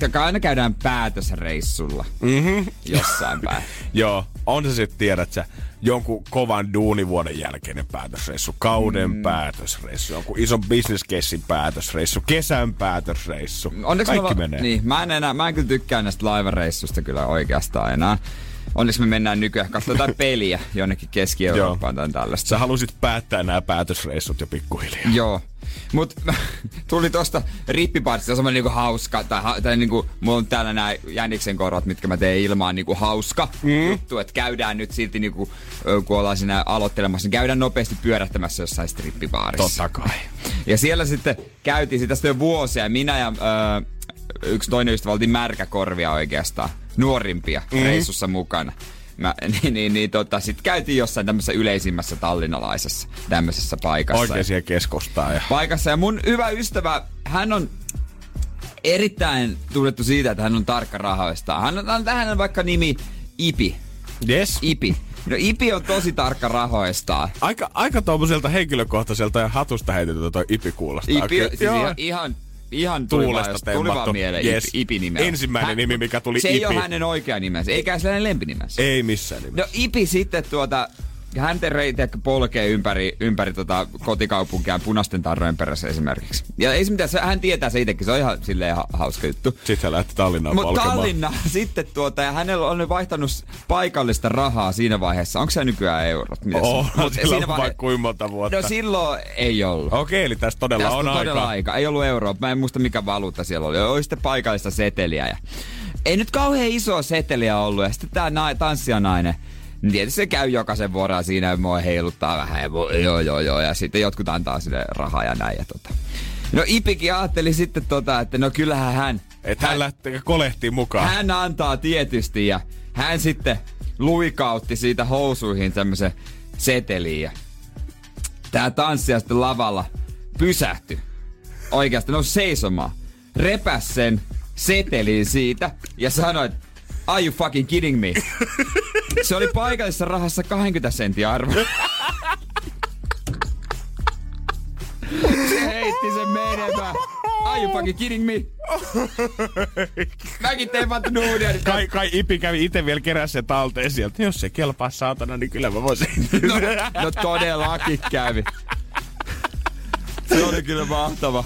tai aina käydään päätösreissulla mm-hmm. jossain [laughs] päin. Joo, on se sitten, tiedät sä, jonkun kovan duunivuoden jälkeinen päätösreissu, kauden mm. päätösreissu, jonkun ison bisneskeissin päätösreissu, kesän päätösreissu. Onneksi Kaikki me, menee. Niin, mä en enää, mä en kyllä tykkää näistä laivareissusta kyllä oikeastaan enää. Onneksi me mennään nykyään, katsotaan peliä jonnekin Keski-Eurooppaan tai tällaista. Sä halusit päättää nämä päätösreissut jo pikkuhiljaa. Joo. Mut [laughs] tuli tosta rippiparsista semmonen niinku hauska, tai, ha, tai niinku, mulla on täällä nämä jäniksen korvat, mitkä mä teen ilmaan niinku hauska mm. juttu, että käydään nyt silti niinku, kun ollaan siinä aloittelemassa, niin käydään nopeasti pyörähtämässä jossain strippibaarissa. Totta kai. Ja siellä sitten käytiin sitä jo vuosia, minä ja ö, yksi toinen ystävä oltiin märkäkorvia oikeastaan, nuorimpia mm. reissussa mukana. Mä, [laughs] niin, niin, niin tota, sit käytiin jossain tämmöisessä yleisimmässä tallinnalaisessa tämmöisessä paikassa. Oikein siihen keskustaan. Ja... Paikassa. Ja mun hyvä ystävä, hän on erittäin tunnettu siitä, että hän on tarkka rahoista. Hän on, tähän on vaikka nimi Ipi. Yes. Ipi. No Ipi on tosi tarkka rahoistaan. Aika, aika tuommoiselta henkilökohtaiselta ja hatusta heitetyltä toi Ipi kuulostaa. Ipi, siis ihan, ihan ihan tuli Tuulesta vaan, tuli vaan mieleen yes. Ipi, nimeä. Ensimmäinen nimi, mikä tuli Se Ipi. ei ole hänen oikea nimensä, eikä se hänen lempinimensä. Ei missään nimessä. No Ipi sitten tuota, hän reitä polkee ympäri, ympäri tota kotikaupunkia punaisten tarrojen perässä esimerkiksi. Ja ei se mitään, se, hän tietää se itsekin, se on ihan silleen ha- hauska juttu. Sitten hän lähti Tallinnaan Mutta. Tallinna [laughs] sitten tuota, ja hänellä on nyt vaihtanut paikallista rahaa siinä vaiheessa. Onko se nykyään eurot? Mitä se Oh, Mut sillä on vaikka kuinka monta vuotta. No silloin ei ollut. Okei, eli tässä todella Tästä on on todella aika. aika. Ei ollut euroa. Mä en muista mikä valuutta siellä oli. Oli sitten paikallista seteliä. Ja... Ei nyt kauhean isoa seteliä ollut. Ja sitten tää na- tanssijanainen, tietysti se käy jokaisen vuoroa siinä ja mua heiluttaa vähän. Ja mua, joo, joo, joo. Ja sitten jotkut antaa sille rahaa ja näin. Ja tota. No Ipikin ajatteli sitten tota, että no kyllähän hän... Että hän lähtee kolehtiin mukaan. Hän antaa tietysti ja hän sitten luikautti siitä housuihin tämmöisen seteliin. Ja tää tanssija sitten lavalla pysähtyi. Oikeasti nousi seisomaan. Repäs sen setelin siitä ja sanoi, että Are you fucking kidding me? [laughs] Se oli paikallisessa rahassa 20 sentin arvo. Se heitti sen menemään. Are you fucking kidding me? Mäkin tein vaan nuudia. Kai, kai Ipi kävi itse vielä kerässä sen talteen sieltä. Jos se kelpaa saatana, niin kyllä mä voisin. No, no todellakin kävi. Se oli kyllä mahtava.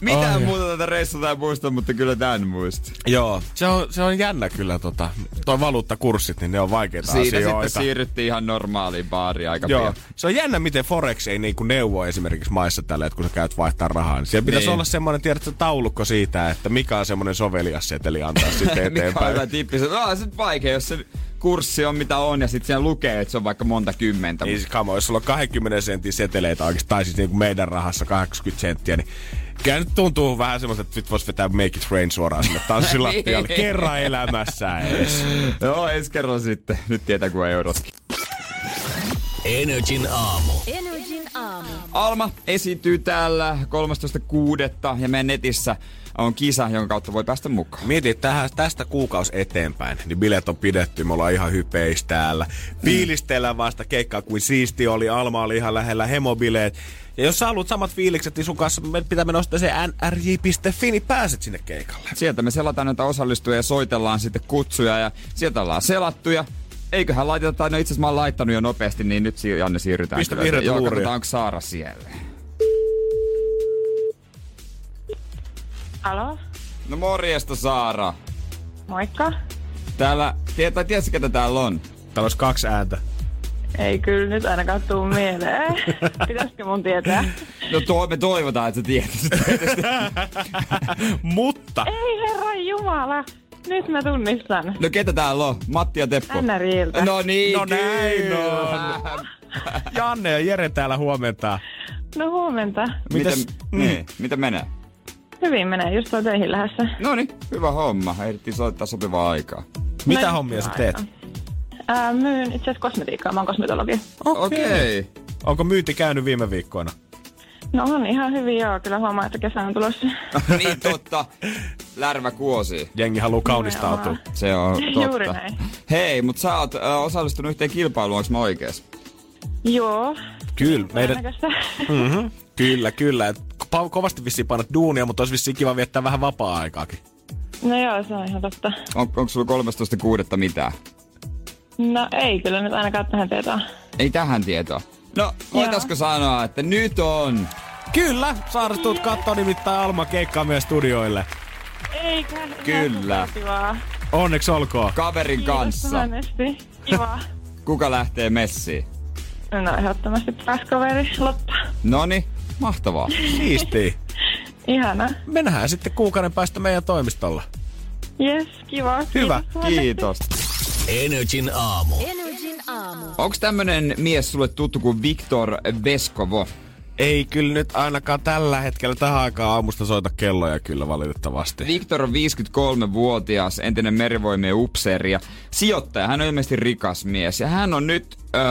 Mitään Ai. muuta tätä reissua ei muista, mutta kyllä tämän muista. Joo, se on, se on jännä kyllä tota. Toi valuuttakurssit, niin ne on vaikeita Siitä asioita. sitten siirryttiin ihan normaaliin baariin aika Joo, pian. se on jännä, miten Forex ei niinku neuvo esimerkiksi maissa tällä, että kun sä käyt vaihtaa rahaa. Niin siellä pitäisi Niin. olla semmoinen, tiedätkö, taulukko siitä, että mikä on semmoinen sovelias seteli antaa [laughs] sitten Mikä on eteenpäin. hyvä tippi? Se on se nyt vaikea, jos se kurssi on mitä on ja sitten siellä lukee, että se on vaikka monta kymmentä. Niin siis kamo, jos sulla on 20 sentin seteleitä oikeasti, tai siis niinku meidän rahassa 80 senttiä, niin kyllä nyt tuntuu vähän semmoista, että nyt voisi vetää Make It Rain suoraan sinne tanssilattialle. [laughs] Niin. Kerran elämässä edes. Joo, ensi kerralla sitten. Nyt tietää kuin eurotkin. Energin aamu. Energin aamu. Alma esiintyy täällä 13.6. ja meidän netissä on kisa, jonka kautta voi päästä mukaan. Mieti, tähän, tästä kuukaus eteenpäin, niin bileet on pidetty, me ollaan ihan hypeis täällä. Fiilistellään vasta keikkaa kuin siisti oli, Alma oli ihan lähellä hemobileet. Ja jos sä haluat samat fiilikset, niin sun kanssa me- pitää mennä ostaa se nrj.fi, niin pääset sinne keikalle. Sieltä me selataan näitä osallistujia ja soitellaan sitten kutsuja ja sieltä ollaan selattuja. Eiköhän laiteta, tai no itse asiassa mä oon laittanut jo nopeasti, niin nyt Janne siirrytään. Pistä vihreätä Joo, katsotaan, onko Saara siellä. Alo, No morjesta Saara. moikka. Täällä, tietää, tiedätkö ketä täällä on? Täällä olisi kaksi ääntä. Ei kyllä nyt ainakaan tuu mieleen. [laughs] Pitäisikö mun tietää? No to, me toivotaan, että sä tietäisit. [laughs] Mutta Ei herra jumala. Nyt mä tunnistan. No ketä täällä on? Matti ja Teppo. NRJltä. No niin, No näin kyllä. Janne ja Jere täällä huomenta. No huomenta. Miten, Mites- niin, miten menee? Hyvin menee, just on töihin lähdössä. No niin, hyvä homma. Ehdittiin soittaa sopivaa aikaa. Mitä No, hommia sä teet? Ää, myyn itse asiassa kosmetiikkaa, mä oon kosmetologi. Okei. Okay. Onko myynti käynyt viime viikkoina? No on ihan hyvin joo, kyllä huomaa, että kesä on tulossa. [laughs] niin totta. Lärvä kuosi. Jengi haluaa kaunistautua. Se on [laughs] totta. Juuri näin. Hei, mutta sä oot äh, osallistunut yhteen kilpailuun, onks mä oikees? Joo. Kyllä, meidän, mm-hmm. kyllä, kyllä. Kovasti vissiin painat duunia, mutta olisi vissiin kiva viettää vähän vapaa-aikaakin. No joo, se on ihan totta. On, onko sulla 13.6. mitään? No ei kyllä nyt ainakaan tähän tietoa. Ei tähän tietoa. No, voitaisko sanoa, että nyt on Kyllä, Saara, tuut kattoo nimittäin Alma keikkaa meidän studioille. Eikä. Kyllä. Onneksi olkoon. kaverin Kiitos kanssa. Kiva. [laughs] Kuka lähtee messiin? No ehdottomasti paras kaveri Lotta. Noni, mahtavaa. Siistiä. [laughs] Ihana. Mennään sitten kuukauden päästä meidän toimistolla. Yes, kiva. Hyvä. Kiitos. Energin aamu. Energin aamu. Onks tämmönen mies sulle tuttu kuin Viktor Veskovo? Ei kyllä nyt ainakaan tällä hetkellä tähän aikaan aamusta soita kelloja kyllä valitettavasti. Victor on 53-vuotias, entinen merivoimien upseeri ja sijoittaja. Hän on ilmeisesti rikas mies ja hän on nyt öö,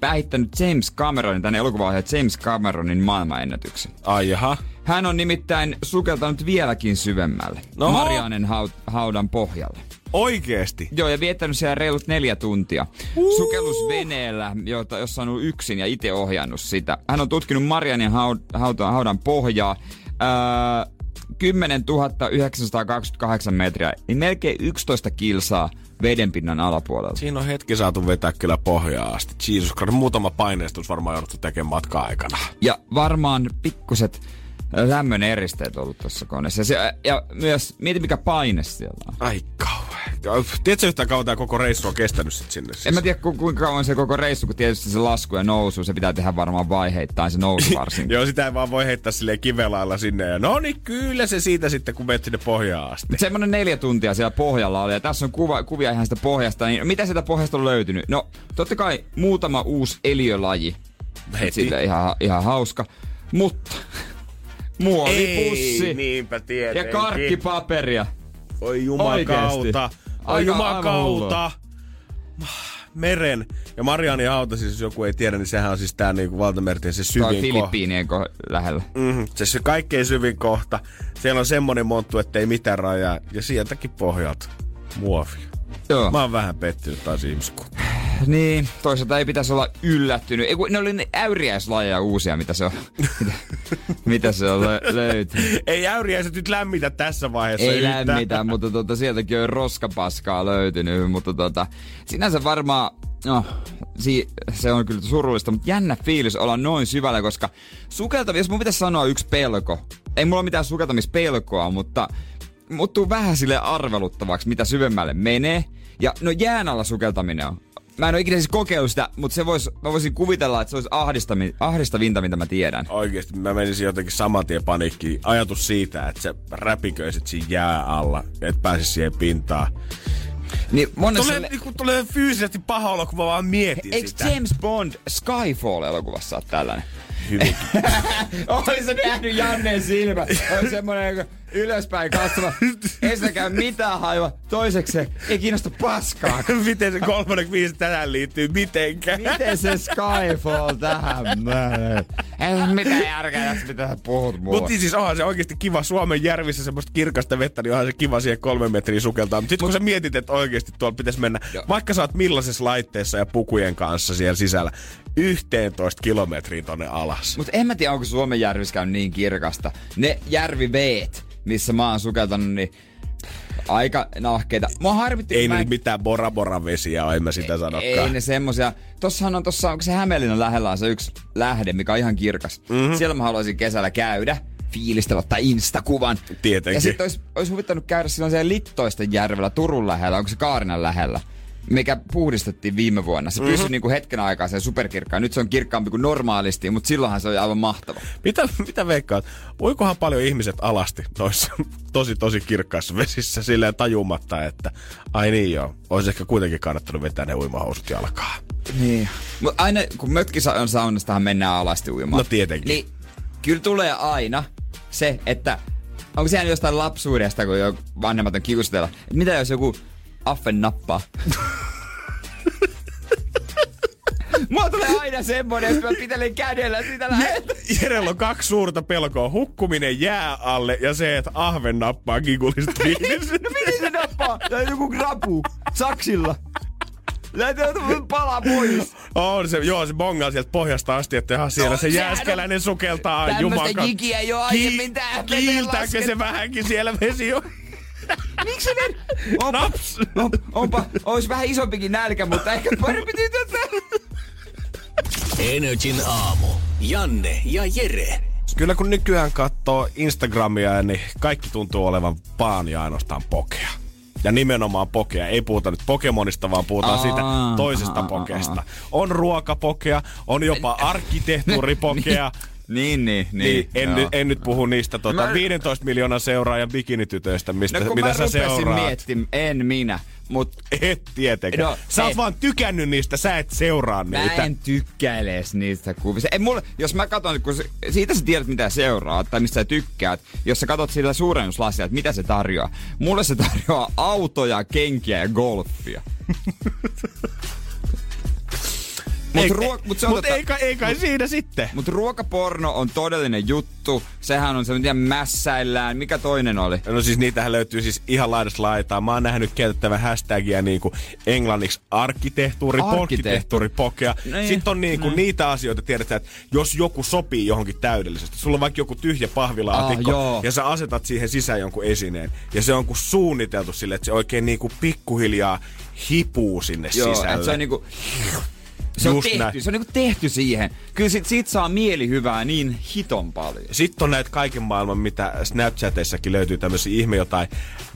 päihittänyt James Cameronin, tänne elokuvaa James Cameronin maailmanennätyksen. Ai jaha. Hän on nimittäin sukeltanut vieläkin syvemmälle. No. Marianen haud- haudan pohjalle. Oikeesti? Joo, ja viettänyt siellä reilut neljä tuntia. Uh. Sukellusveneellä, jota, jossa on ollut yksin ja itse ohjannut sitä. Hän on tutkinut Marianin haud- haudan, haudan pohjaa. Öö, 10 928 metriä, niin melkein 11 kilsaa vedenpinnan alapuolella. Siinä on hetki saatu vetää kyllä pohjaa asti. Jesus Christ, muutama paineistus varmaan jouduttu tekemään matkaa aikana. Ja varmaan pikkuset lämmön eristeet ollut tuossa koneessa. Ja, se, ja myös, mieti mikä paine siellä on. Ai kauan. Tiedätkö yhtään kauan tämä koko reissu on kestänyt sit sinne? Siis? En mä tiedä ku, kuinka kauan se koko reissu, kun tietysti se lasku ja nousu, se pitää tehdä varmaan vaiheittain se nousu [laughs] varsinkin. Joo, sitä ei vaan voi heittää silleen kivelailla sinne ja no niin kyllä se siitä sitten, kun menet sinne pohjaan asti. Mut semmonen neljä tuntia siellä pohjalla oli ja tässä on kuva, kuvia ihan sitä pohjasta. Niin mitä sieltä pohjasta on löytynyt? No totta kai muutama uusi eliölaji. Heti. Sille ihan, ihan hauska. Mutta muovipussi Ei, niinpä ja tietenkin. karkkipaperia. Oi jumakauta. Oi jumakauta. Meren. Ja Mariani hauta, siis jos joku ei tiedä, niin sehän on siis tää niinku valtamerten se syvin kohta. Filippiinien ko- lähellä. Mm, se, se kaikkein syvin kohta. Siellä on semmonen monttu, ettei mitään rajaa. Ja sieltäkin pohjalta muovia. Joo. Mä oon vähän pettynyt taas ihmiskuntaan. Niin, toisaalta ei pitäisi olla yllättynyt. Ei, ne oli ne äyriäislajeja uusia, mitä se on, mitä, [laughs] mitä se on lö- löytynyt. Ei äyriäiset nyt lämmitä tässä vaiheessa Ei yhtään. lämmitä, mutta tota, sieltäkin on roskapaskaa löytynyt. Mutta tota, sinänsä varmaan, no, si- se on kyllä surullista, mutta jännä fiilis olla noin syvällä, koska sukeltavia, jos mun pitäisi sanoa yksi pelko, ei mulla ole mitään sukeltamispelkoa, mutta muuttuu vähän sille arveluttavaksi, mitä syvemmälle menee. Ja no jään alla sukeltaminen on. Mä en ole ikinä siis kokeillut sitä, mutta se vois, mä voisin kuvitella, että se olisi ahdistami, ahdistavinta, mitä mä tiedän. Oikeesti mä menisin jotenkin saman tien paniikkiin. Ajatus siitä, että sä räpiköisit siinä jää alla, et pääsis siihen pintaan. Niin monessa... Tulee, niinku, tulee fyysisesti paha olo, kun mä vaan mietin Eikö sitä. James Bond Skyfall-elokuvassa ole tällainen? Hyvin. [laughs] Oli se nähnyt Jannen silmä. Oli semmonen joku ylöspäin katsova. [laughs] Ensinnäkään mitään haiva. Toiseksi ei kiinnosta paskaa. [laughs] Miten se kolmannen viisi tähän liittyy mitenkään? Miten se Skyfall tähän menee? Ei mitään järkeä tässä, mitä sä puhut mulle. Mutta siis onhan se oikeasti kiva Suomen järvissä semmoista kirkasta vettä, niin onhan se kiva siihen kolme metriä sukeltaa. Mutta sitten kun sä mietit, että oikeasti tuolla pitäisi mennä, Joo. vaikka sä oot millaisessa laitteessa ja pukujen kanssa siellä sisällä, 11 kilometriä tonne alas. Mutta en mä tiedä, onko Suomen järvissä niin kirkasta. Ne järviveet, missä mä oon sukeltanut, niin aika nahkeita. Mua harmitti, Ei mä en- mitään Bora Bora vesiä en mä sitä sanokaan. Ei ne semmosia. Tossahan on tossa, onko se Hämeenlinnan lähellä on se yksi lähde, mikä on ihan kirkas. Mhm. Mm-hmm. Siellä mä haluaisin kesällä käydä fiilistellä ottaa Insta-kuvan. Tietenkin. Ja sitten olisi, olisi huvittanut käydä silloin siellä Littoisten järvellä Turun lähellä, onko se Kaarinan lähellä, mikä puhdistettiin viime vuonna. Se pysyi niinku hetken aikaa sen superkirkkaan. Nyt se on kirkkaampi kuin normaalisti, mutta silloinhan se oli aivan mahtava. Mitä, mitä veikkaat? Voikohan paljon ihmiset alasti noissa tosi tosi kirkkaissa vesissä silleen tajumatta, että ai niin joo, olisi ehkä kuitenkin kannattanut vetää ne uimahousut jalkaa. Niin. Mutta aina kun mökkisaun on saunastahan mennään alasti uimaan. No tietenkin. Niin kyllä tulee aina se, että onko siellä jostain lapsuudesta, kun jo vanhemmat on kiusatella. Mitä jos joku affen nappaa? Mulla tulee aina semmonen, että mä pitelen kädellä sitä lähettä. Jerellä on kaksi suurta pelkoa. Hukkuminen jää alle ja se, että ahven nappaa kigulista kiinni. [laughs] No miten se nappaa? Tai joku grapu saksilla. Lähtee palaa pois. on se, joo, se bongaa sieltä pohjasta asti, että ihan siellä No, se jääskeläinen sukeltaa. Tämmöstä jumaka. jikiä oo aiemmin veteen Kiiltääkö se vähänkin siellä vesi on? [laughs] Miksi ne... Onpa, Naps. on, onpa, ois vähän isompikin nälkä, mutta ehkä parempi tytötä. Energin aamu. Janne ja Jere. Kyllä kun nykyään katsoo Instagramia, niin kaikki tuntuu olevan vaan ja ainoastaan pokea. Ja nimenomaan pokea. Ei puhuta nyt Pokemonista, vaan puhutaan Aa, siitä toisesta aa, pokeesta. aa. On ruokapokea, on jopa arkkitehtuuripokea. [laughs] Niin, niin, Niin, en, joo. nyt, en nyt puhu niistä tota, Mä- 15 miljoonan seuraajan bikinitytöistä, mistä, No mitä mä sä seuraat. miettimään, en minä. Mut Et tietenkään. No, sä oot et. vaan tykännyt niistä, sä et seuraa Mä niitä. en tykkäile edes niistä kuvista. Ei, mulle, jos mä katson, kun se, siitä sä tiedät mitä seuraa tai mistä sä tykkäät, jos sä katsot sillä suurennuslasia, että mitä se tarjoaa. Mulle se tarjoaa autoja, kenkiä ja golfia. [laughs] Mut, Ei- ruo- mut se on mut tota- ei, kai- ei kai siinä sitten. Mutta ruokaporno on todellinen juttu. Sehän on semmoinen, mässäillään. Mikä toinen oli? No siis niitähän löytyy siis ihan laidasta laitaa. Mä oon nähnyt käytettävän hashtagia niinku englanniksi arkkitehtuuri, Arkkitehtuuri. pokea. Niin, Sitten on niinku niin. niitä asioita, tiedetään, että jos joku sopii johonkin täydellisesti. Sulla on vaikka joku tyhjä pahvilaatikko Ah, joo. ja sä asetat siihen sisään jonkun esineen. Ja se on kun suunniteltu sille, että se oikein niinku pikkuhiljaa hipuu sinne Joo, sisälle. et se on niinku... Se on, Just tehty, näin. se on niinku tehty siihen. Kyllä sit, siitä saa mielihyvää niin hiton paljon. Sitten on näitä kaiken maailman, mitä Snapchateissakin löytyy tämmöisiä ihme jotain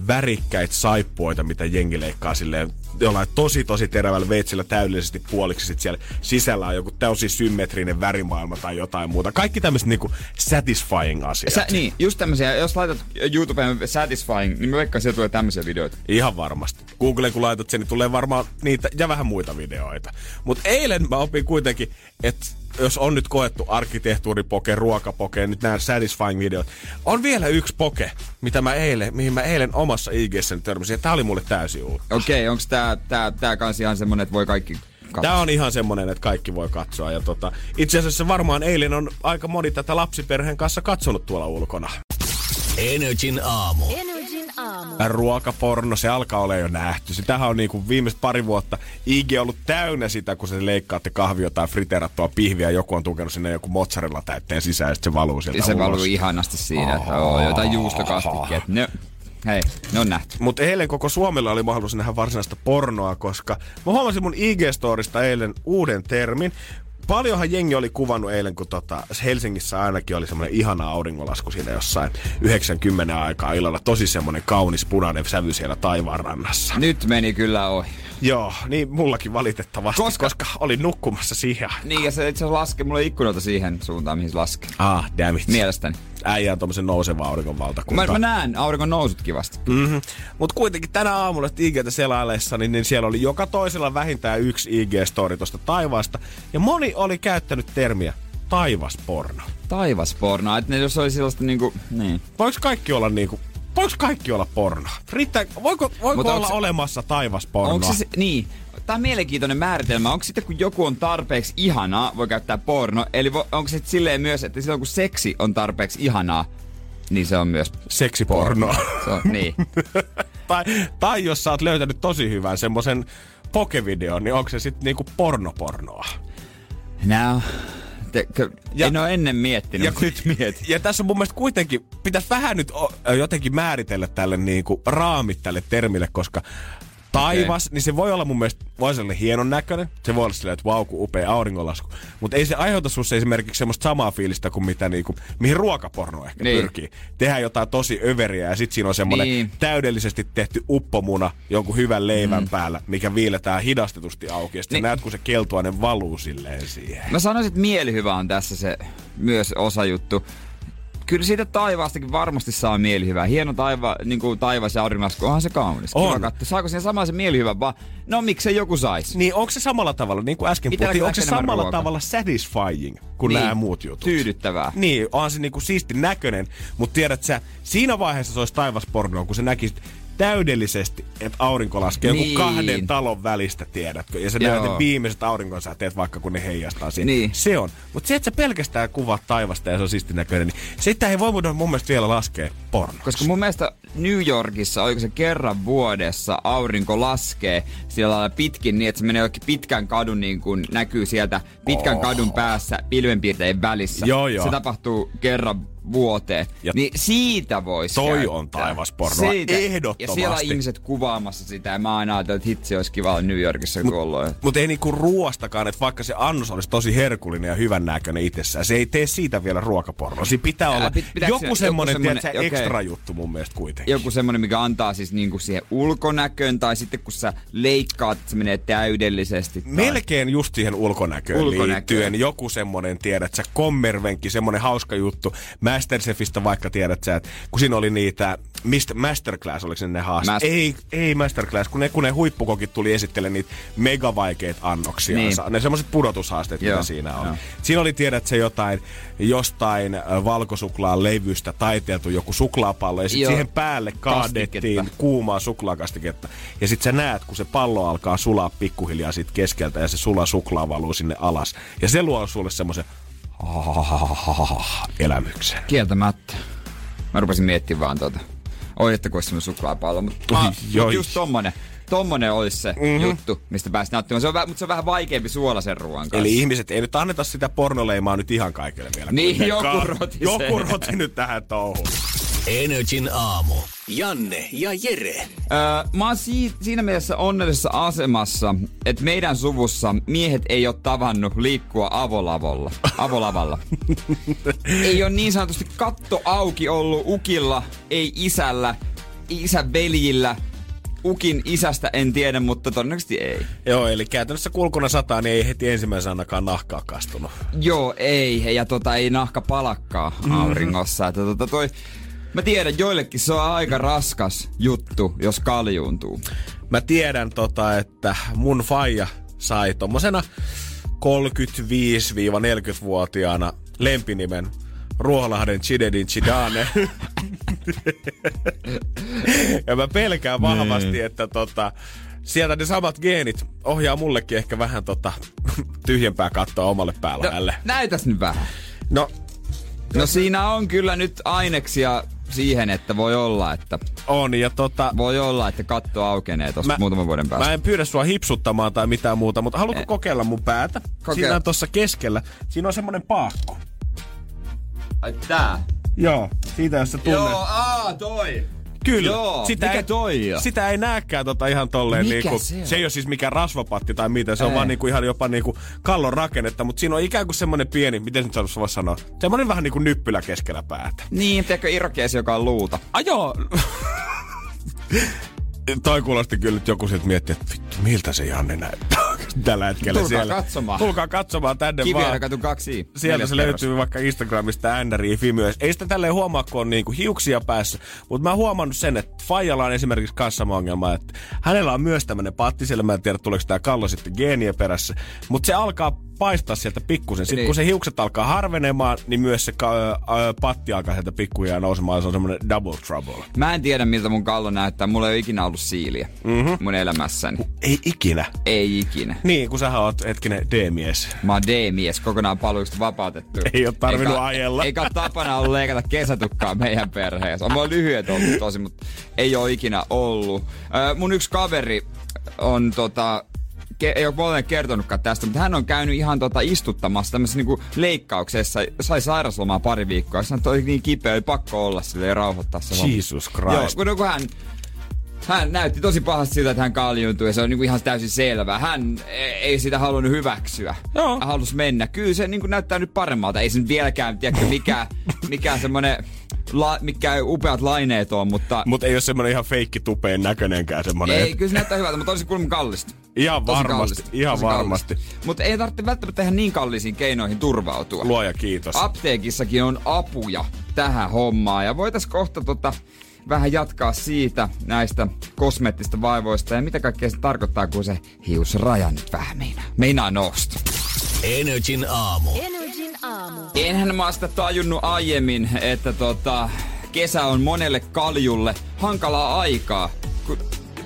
värikkäitä saippuoita, mitä jengi leikkaa silleen jollain tosi tosi terävällä veitsellä täydellisesti puoliksi. Sitten siellä sisällä on joku täysin symmetrinen värimaailma tai jotain muuta. Kaikki tämmöiset niinku satisfying asiat. Sä, niin, just tämmösiä, jos laitat YouTubeen satisfying, niin mä veikkaan, sieltä tulee tämmöisiä videoita. Ihan varmasti. Googleen kun laitat sen, niin tulee varmaan niitä ja vähän muita videoita. Mutta eilen mä opin kuitenkin, että jos on nyt koettu arkkitehtuuripoke, ruokapoke, nyt nämä satisfying videot, on vielä yksi poke, mitä mä eilen, mihin mä eilen omassa IGssä törmäsin, ja tää oli mulle täysin uutta. Okei, okay, onks tää, tää, tää kans ihan semmonen, että voi kaikki katsoa? Tämä on ihan semmonen, että kaikki voi katsoa. Ja tota, itse asiassa varmaan eilen on aika moni tätä lapsiperheen kanssa katsonut tuolla ulkona. Energin aamu. Energin aamu. Ruokaporno, se alkaa olla jo nähty. Sitähän on niinku viimeiset pari vuotta IG ollut täynnä sitä, kun se leikkaatte kahvia tai friteerattua pihviä. Joku on tukenut sinne joku mozzarella täytteen sisään ja se valuu sieltä se ulos. valuu ihanasti siinä, että oo, jotain juustokastikkeet. Ne, hei, ne on nähty. Mutta eilen koko Suomella oli mahdollisuus nähdä varsinaista pornoa, koska mä huomasin mun IG-storista eilen uuden termin. Paljonhan jengi oli kuvannut eilen, kun tota, Helsingissä ainakin oli semmoinen ihana auringonlasku siinä jossain 90 aikaa illalla. Tosi semmoinen kaunis punainen sävy siellä taivaanrannassa. Nyt meni kyllä ohi. Joo, niin mullakin valitettavasti, koska, Koska- olin nukkumassa siihen. Niin, ja se itse asiassa laskee, mulla on ikkunalta siihen suuntaan, mihin se laskee. Ah, damn it. Mielestäni. Äijä on tommosen nouseva auringon Mä, valtakunta. mä näen auringon nousut kivasti. Mm-hmm. Mutta kuitenkin tänä aamulla IGtä selaillessa, niin, niin siellä oli joka toisella vähintään yksi IG-story tuosta taivaasta. Ja moni oli käyttänyt termiä taivasporno. Taivasporno, että ne jos oli sellaista niinku, niin. Voiko kaikki olla niinku, voiko kaikki olla porno? Riittää, voiko, voiko olla onks- olemassa taivaspornoa? Onko se, se, niin, Tämä on mielenkiintoinen määritelmä. Onko sitten, kun joku on tarpeeksi ihanaa, voi käyttää porno? Eli vo, onko se silleen myös, että silloin kun seksi on tarpeeksi ihanaa, niin se on myös Seksipornoa. Se on, niin. [laughs] tai, tai jos sä oot löytänyt tosi hyvän semmoisen pokevideon, niin onko se sitten niinku pornopornoa? Now, te, k- Ja- en ole ennen miettinyt, Ja nyt [laughs] mietin. Ja tässä on mun mielestä kuitenkin, pitäisi vähän nyt o, jotenkin määritellä tälle niinku raamit tälle termille, koska taivas, okay. niin se voi olla mun mielestä, voi olla hienon näköinen. Se voi olla silleen, että vau, kun upea auringonlasku. Mutta ei se aiheuta sussa esimerkiksi semmoista samaa fiilistä kuin mitä niinku, mihin ruokaporno ehkä Niin. pyrkii. Tehdään jotain tosi överiä ja sit siinä on semmoinen Niin. täydellisesti tehty uppomuna jonkun hyvän leivän mm. päällä, mikä viiletään hidastetusti auki. Ja sitten niin. näet, kun se keltuainen valuu silleen siihen. Mä sanoisin, että mielihyvä on tässä se myös osa juttu. Kyllä siitä taivaastakin varmasti saa mielihyvää. Hieno taiva, niin kuin taivas ja auringonlasku, onhan se kaunis. On. Kiva. Saako siihen samaan se mielihyvä, vaan no miksei joku saisi? Niin onko se samalla tavalla, niin kuin äsken puhuttiin, onko se samalla ruokaa. tavalla satisfying kuin Niin. nämä muut jutut? Tyydyttävää. Niin, onhan se niinku siisti näköinen, mutta tiedät sä, siinä vaiheessa se olisi taivaspornoa, kun se näkisit täydellisesti, että aurinko laskee niin. Joku kahden talon välistä, tiedätkö? Ja sä Joo. näet ne viimeiset auringonsäteet, vaikka kun ne heijastaa siihen. Niin. Se on. Mutta se, että sä pelkästään kuvaat taivasta ja se on siisti näköinen, niin sitä ei voi mun mielestä vielä laskea pornoksi. Koska mun mielestä New Yorkissa, oliko se kerran vuodessa, aurinko laskee sillä lailla pitkin niin, että se menee jokin pitkän kadun, niin kuin näkyy sieltä pitkän Oh. kadun päässä pilvenpiirtein välissä. Joo, joo. Se tapahtuu kerran vuoteen. Ja niin siitä voisi toi käyttää. on taivaspornoa, Siitä. Ja ehdottomasti. siellä on ihmiset kuvaamassa sitä ja mä aina ajattelin, että hitsi olisi kiva olla New Yorkissa tuolloin. Mutta ei niinku ruoastakaan, että vaikka se annos olisi tosi herkullinen ja hyvän näköinen itsessään, se ei tee siitä vielä ruokapornoa. Siinä pitää olla pit- joku semmoinen, joku tiedätkö, semmonen- okei. ekstra juttu mun mielestä kuitenkin. joku semmonen, mikä antaa siis niinku siihen ulkonäköön, tai sitten kun sä leikkaat, että se menee täydellisesti. Tai... Melkein just siihen ulkonäköön, Ulkonäköön. liittyen joku semmonen, tiedät sä, kommervenkki, semmonen hauska juttu. Masterchefistä vaikka tiedät sä, että kun siinä oli niitä Mistä Masterclass, oliko se ne haaste? Mas- ei, ei Masterclass, kun ne, kun ne huippukokit tuli esittelemään niitä megavaikeita annoksia. Niin. Ne semmoiset pudotushaasteet, Joo, mitä siinä on. joo. Siinä oli, tiedät se jotain, jostain valkosuklaan levystä taiteeltu joku suklaapallo, ja sitten siihen päälle kaadettiin kuumaa suklaakastiketta. Ja sitten sä näet, kun se pallo alkaa sulaa pikkuhiljaa siitä keskeltä, ja se sula suklaa valuu sinne alas. Ja se luo sulle semmoisen elämyksen. Kieltämättä. Mä rupesin miettimään vaan tota. Oi, että kun olisi semmonen suklaapallo. Mutta Oi, mut joi. just tommonen. Tommonen olisi se mm-hmm. juttu, mistä pääsit nauttimaan. Se on, mutta se on vähän vaikeampi suolaisen ruoan kanssa. Eli ihmiset, ei nyt anneta sitä pornoleimaa nyt ihan kaikille vielä. Niin, joku roti Joku roti nyt tähän touhuun. Energin aamu. Janne ja Jere. Öö, mä oon si- siinä mielessä onnellisessa asemassa, että meidän suvussa miehet ei ole tavannut liikkua avolavolla, [laughs] avolavalla. ei ole niin sanotusti katto auki ollut ukilla, ei isällä, isän veljillä. Ukin isästä en tiedä, mutta todennäköisesti ei. Joo, eli käytännössä kulkuna sataa, niin ei heti ensimmäisenä ainakaan nahkaa kastunut. Joo, ei. Ja tota, ei nahka palakkaa auringossa. Että tota, toi, mä tiedän, joillekin se on aika raskas juttu, jos kaljuuntuu. Mä tiedän tota, että mun faija sai tommosena 35-40-vuotiaana lempinimen Ruoholahden Chidedin Chidane. [laughs] ja mä pelkään vahvasti, Niin. että tota, sieltä ne samat geenit ohjaa mullekin ehkä vähän tota, tyhjempää kattoa omalle päällä. No, näytäs nyt vähän. No, No siinä on kyllä nyt aineksia siihen, että voi olla, että on. Ja tota, voi olla, että katto aukenee tuossa muutaman vuoden päästä. Mä en pyydä sua hipsuttamaan tai mitään muuta, mutta haluatko Eh. kokeilla mun päätä? Kokeile. Siinä on tuossa keskellä. Siinä on semmonen paakko. Ai tää? Joo, siitä jos sä tunnet. Joo, aa, toi. Kyllä. Joo, sitä mikä ei, toi on? Sitä ei näekään tota ihan tolleen Mikä niinku, se on? se ei ole siis mikään rasvapatti tai mitä, se on Ei. vaan niinku ihan jopa niinku kallon rakennetta, mutta siinä on ikään kuin semmonen pieni, miten nyt voisi sanoa, semmonen vähän niinku nyppylä keskellä päätä. Niin, tiedätkö irokeesi, joka on luuta. Ah joo. [laughs] Toi kuulosti kyllä, että joku sieltä miettii, että vittu, miltä se Janne näyttää tällä hetkellä Tulkaa siellä. katsomaan. Tulkaa katsomaan tänne Kiviä vaan. kaksi. Sieltä se löytyy vaikka Instagramista NRI Fimyös. Ei sitä tälleen huomaa, kun on niinku hiuksia päässä. Mutta mä oon huomannut sen, että Fajalla on esimerkiksi kanssa sama ongelma, että hänellä on myös tämmönen patti siellä. Mä en tiedä, tuleeko tää kallo sitten geenien perässä. Mutta se alkaa paistaa sieltä pikkusen. Sitten Niin. kun se hiukset alkaa harvenemaan, niin myös se ka- ö, patti alkaa sieltä pikkuhiljaa nousemaan. Se on semmonen double trouble. Mä en tiedä, miltä mun kallo näyttää. Mulla ei ole ikinä ollut siiliä mm-hmm. mun elämässäni. Ei ikinä. Ei ikinä. Niin, kun sähän oot hetkinen D-mies. Mä oon D-mies, kokonaan palveluksesta vapautettu. Ei oo tarvinnut Eikä- ajella. Eikä ole tapana ollut leikata kesätukkaa meidän perheessä. On mulla lyhyet ollut tosi, mutta ei ole ikinä ollut. Ö, mun yksi kaveri on tota, ei ole puoleen kertonutkaan tästä, mutta hän on käynyt ihan tota istuttamassa tämmöisessä niinku leikkauksessa. Sai sairaslomaa pari viikkoa. Että oli niin kipeä, oli pakko olla sille ja rauhoittaa se homma. Jesus Christ. Joo, kun, no, kun hän, hän näytti tosi pahasti siltä, että hän kaljuuntui ja se on niinku ihan täysin selvää. Hän e- ei sitä halunnut hyväksyä. Joo. Hän halusi mennä. Kyllä se niinku näyttää nyt paremmalta. Ei se nyt vieläkään, tiedätkö, mikä, mikä semmonen, la, mikä upeat laineet on, mutta... Mutta ei ole semmonen ihan feikki tupeen näköinenkään semmonen. ei, kyllä se näyttää hyvältä, mutta olisi kuulemma kallista. Ihan Tosi varmasti, kallista, ihan tosi varmasti. Mutta ei tarvitse välttämättä ihan niin kallisiin keinoihin turvautua. Luoja kiitos. Apteekissakin on apuja tähän hommaan ja voitais kohta tota, vähän jatkaa siitä näistä kosmeettista vaivoista ja mitä kaikkea se tarkoittaa, kun se hiusraja nyt vähän meinaa, meinaa nousta. Energin aamu. Energin aamu. Enhän mä sitä tajunnut aiemmin, että tota, kesä on monelle kaljulle hankalaa aikaa,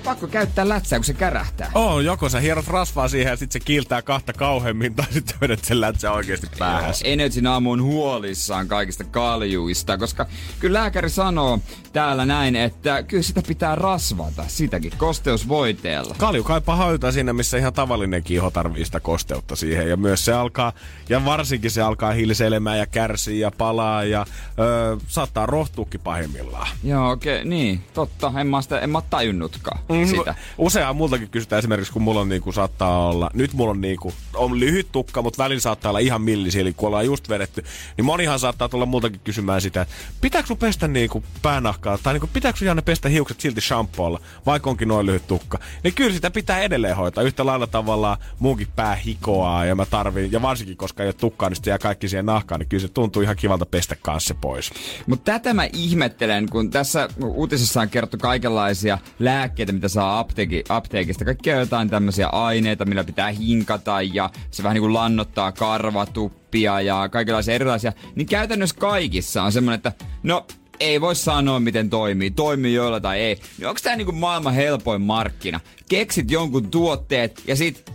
pakko käyttää lätsää, kun se kärähtää. Oo, joko sä hierot rasvaa siihen ja sitten se kiiltää kahta kauheammin, tai sitten vedät sen lätsä oikeasti päähän. Energin aamu on huolissaan kaikista kaljuista, koska kyllä lääkäri sanoo täällä näin, että kyllä sitä pitää rasvata, sitäkin kosteusvoiteella. Kalju kaipaa hautaa siinä, missä ihan tavallinen kiho tarvii sitä kosteutta siihen. Ja myös se alkaa, ja varsinkin se alkaa hilseilemään ja kärsii ja palaa ja öö, saattaa rohtuukin pahimmillaan. Joo, okei, okay, niin, totta, en mä, sitä, en mä oo tajunnutkaan sitä. Useaa multakin kysytään esimerkiksi, kun mulla on niinku, saattaa olla, nyt mulla on niinku on lyhyt tukka, mutta välillä saattaa olla ihan millisiili, kun ollaan just vedetty. Niin monihan saattaa tulla multakin kysymään sitä, että pitääkö sun pestä niinku päänahkaa, tai niinku, pitääkö sun Janne pestä hiukset silti shampoolla, vaikka onkin noin lyhyt tukka. Niin kyllä sitä pitää edelleen hoitaa. Yhtä lailla tavallaan munkin pää hikoaa, ja mä tarvin, ja varsinkin koska ei ole tukkaa, niin jää kaikki siihen nahkaan, niin kyllä se tuntuu ihan kivalta pestä kanssa pois. Mutta tätä mä ihmettelen, kun tässä uutisessa on kerrottu kaikenlaisia lääkkeitä, mitä saa apteeki, apteekista. Kaikkia jotain tämmöisiä aineita, millä pitää hinkata ja se vähän niin kuin lannottaa karvatuppia ja kaikenlaisia erilaisia. Niin käytännössä kaikissa on semmoinen, että no ei voi sanoa, miten toimii. Toimii joilla tai ei. Niin onko tämä niinku maailman helpoin markkina? Keksit jonkun tuotteet ja sit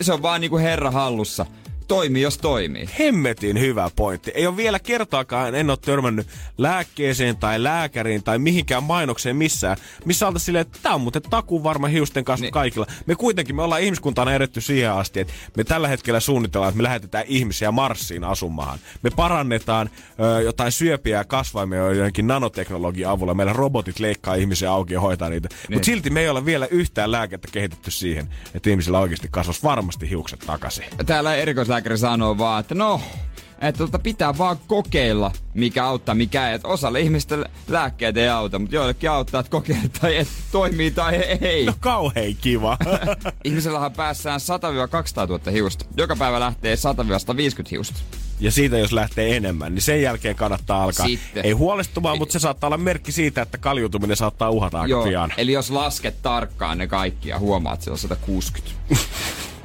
se on vaan niinku herra hallussa toimii, jos toimii. Hemmetin hyvä pointti. Ei ole vielä kertaakaan, en ole törmännyt lääkkeeseen tai lääkäriin tai mihinkään mainokseen missään, missä oltaisiin silleen, että tämä on muuten takuun varma hiusten kanssa niin. kaikilla. Me kuitenkin, me ollaan ihmiskuntana edetty siihen asti, että me tällä hetkellä suunnitellaan, että me lähetetään ihmisiä Marsiin asumaan. Me parannetaan ö, jotain syöpiä ja kasvaimia joidenkin nanoteknologian avulla. Meillä robotit leikkaa ihmisiä auki ja hoitaa niitä. Niin. Mutta silti me ei ole vielä yhtään lääkettä kehitetty siihen, että ihmisillä oikeasti kasvaisi varmasti hiukset takaisin. Täällä erikoislääkäri lääkäri sanoo vaan, että no, että tota pitää vaan kokeilla, mikä auttaa, mikä ei. Osalle ihmistä lääkkeet ei auta, mutta joillekin auttaa, että kokeilla tai et toimii tai ei. No kauhean kiva. [laughs] Ihmisellähän päässään 100-200 000 hiusta. Joka päivä lähtee 100-150 hiusta. Ja siitä jos lähtee enemmän, niin sen jälkeen kannattaa alkaa. Sitten. Ei huolestumaan, mutta se saattaa olla merkki siitä, että kaljutuminen saattaa uhata Joo, pian. Eli jos lasket tarkkaan ne kaikki ja huomaat, että se on 160. [laughs]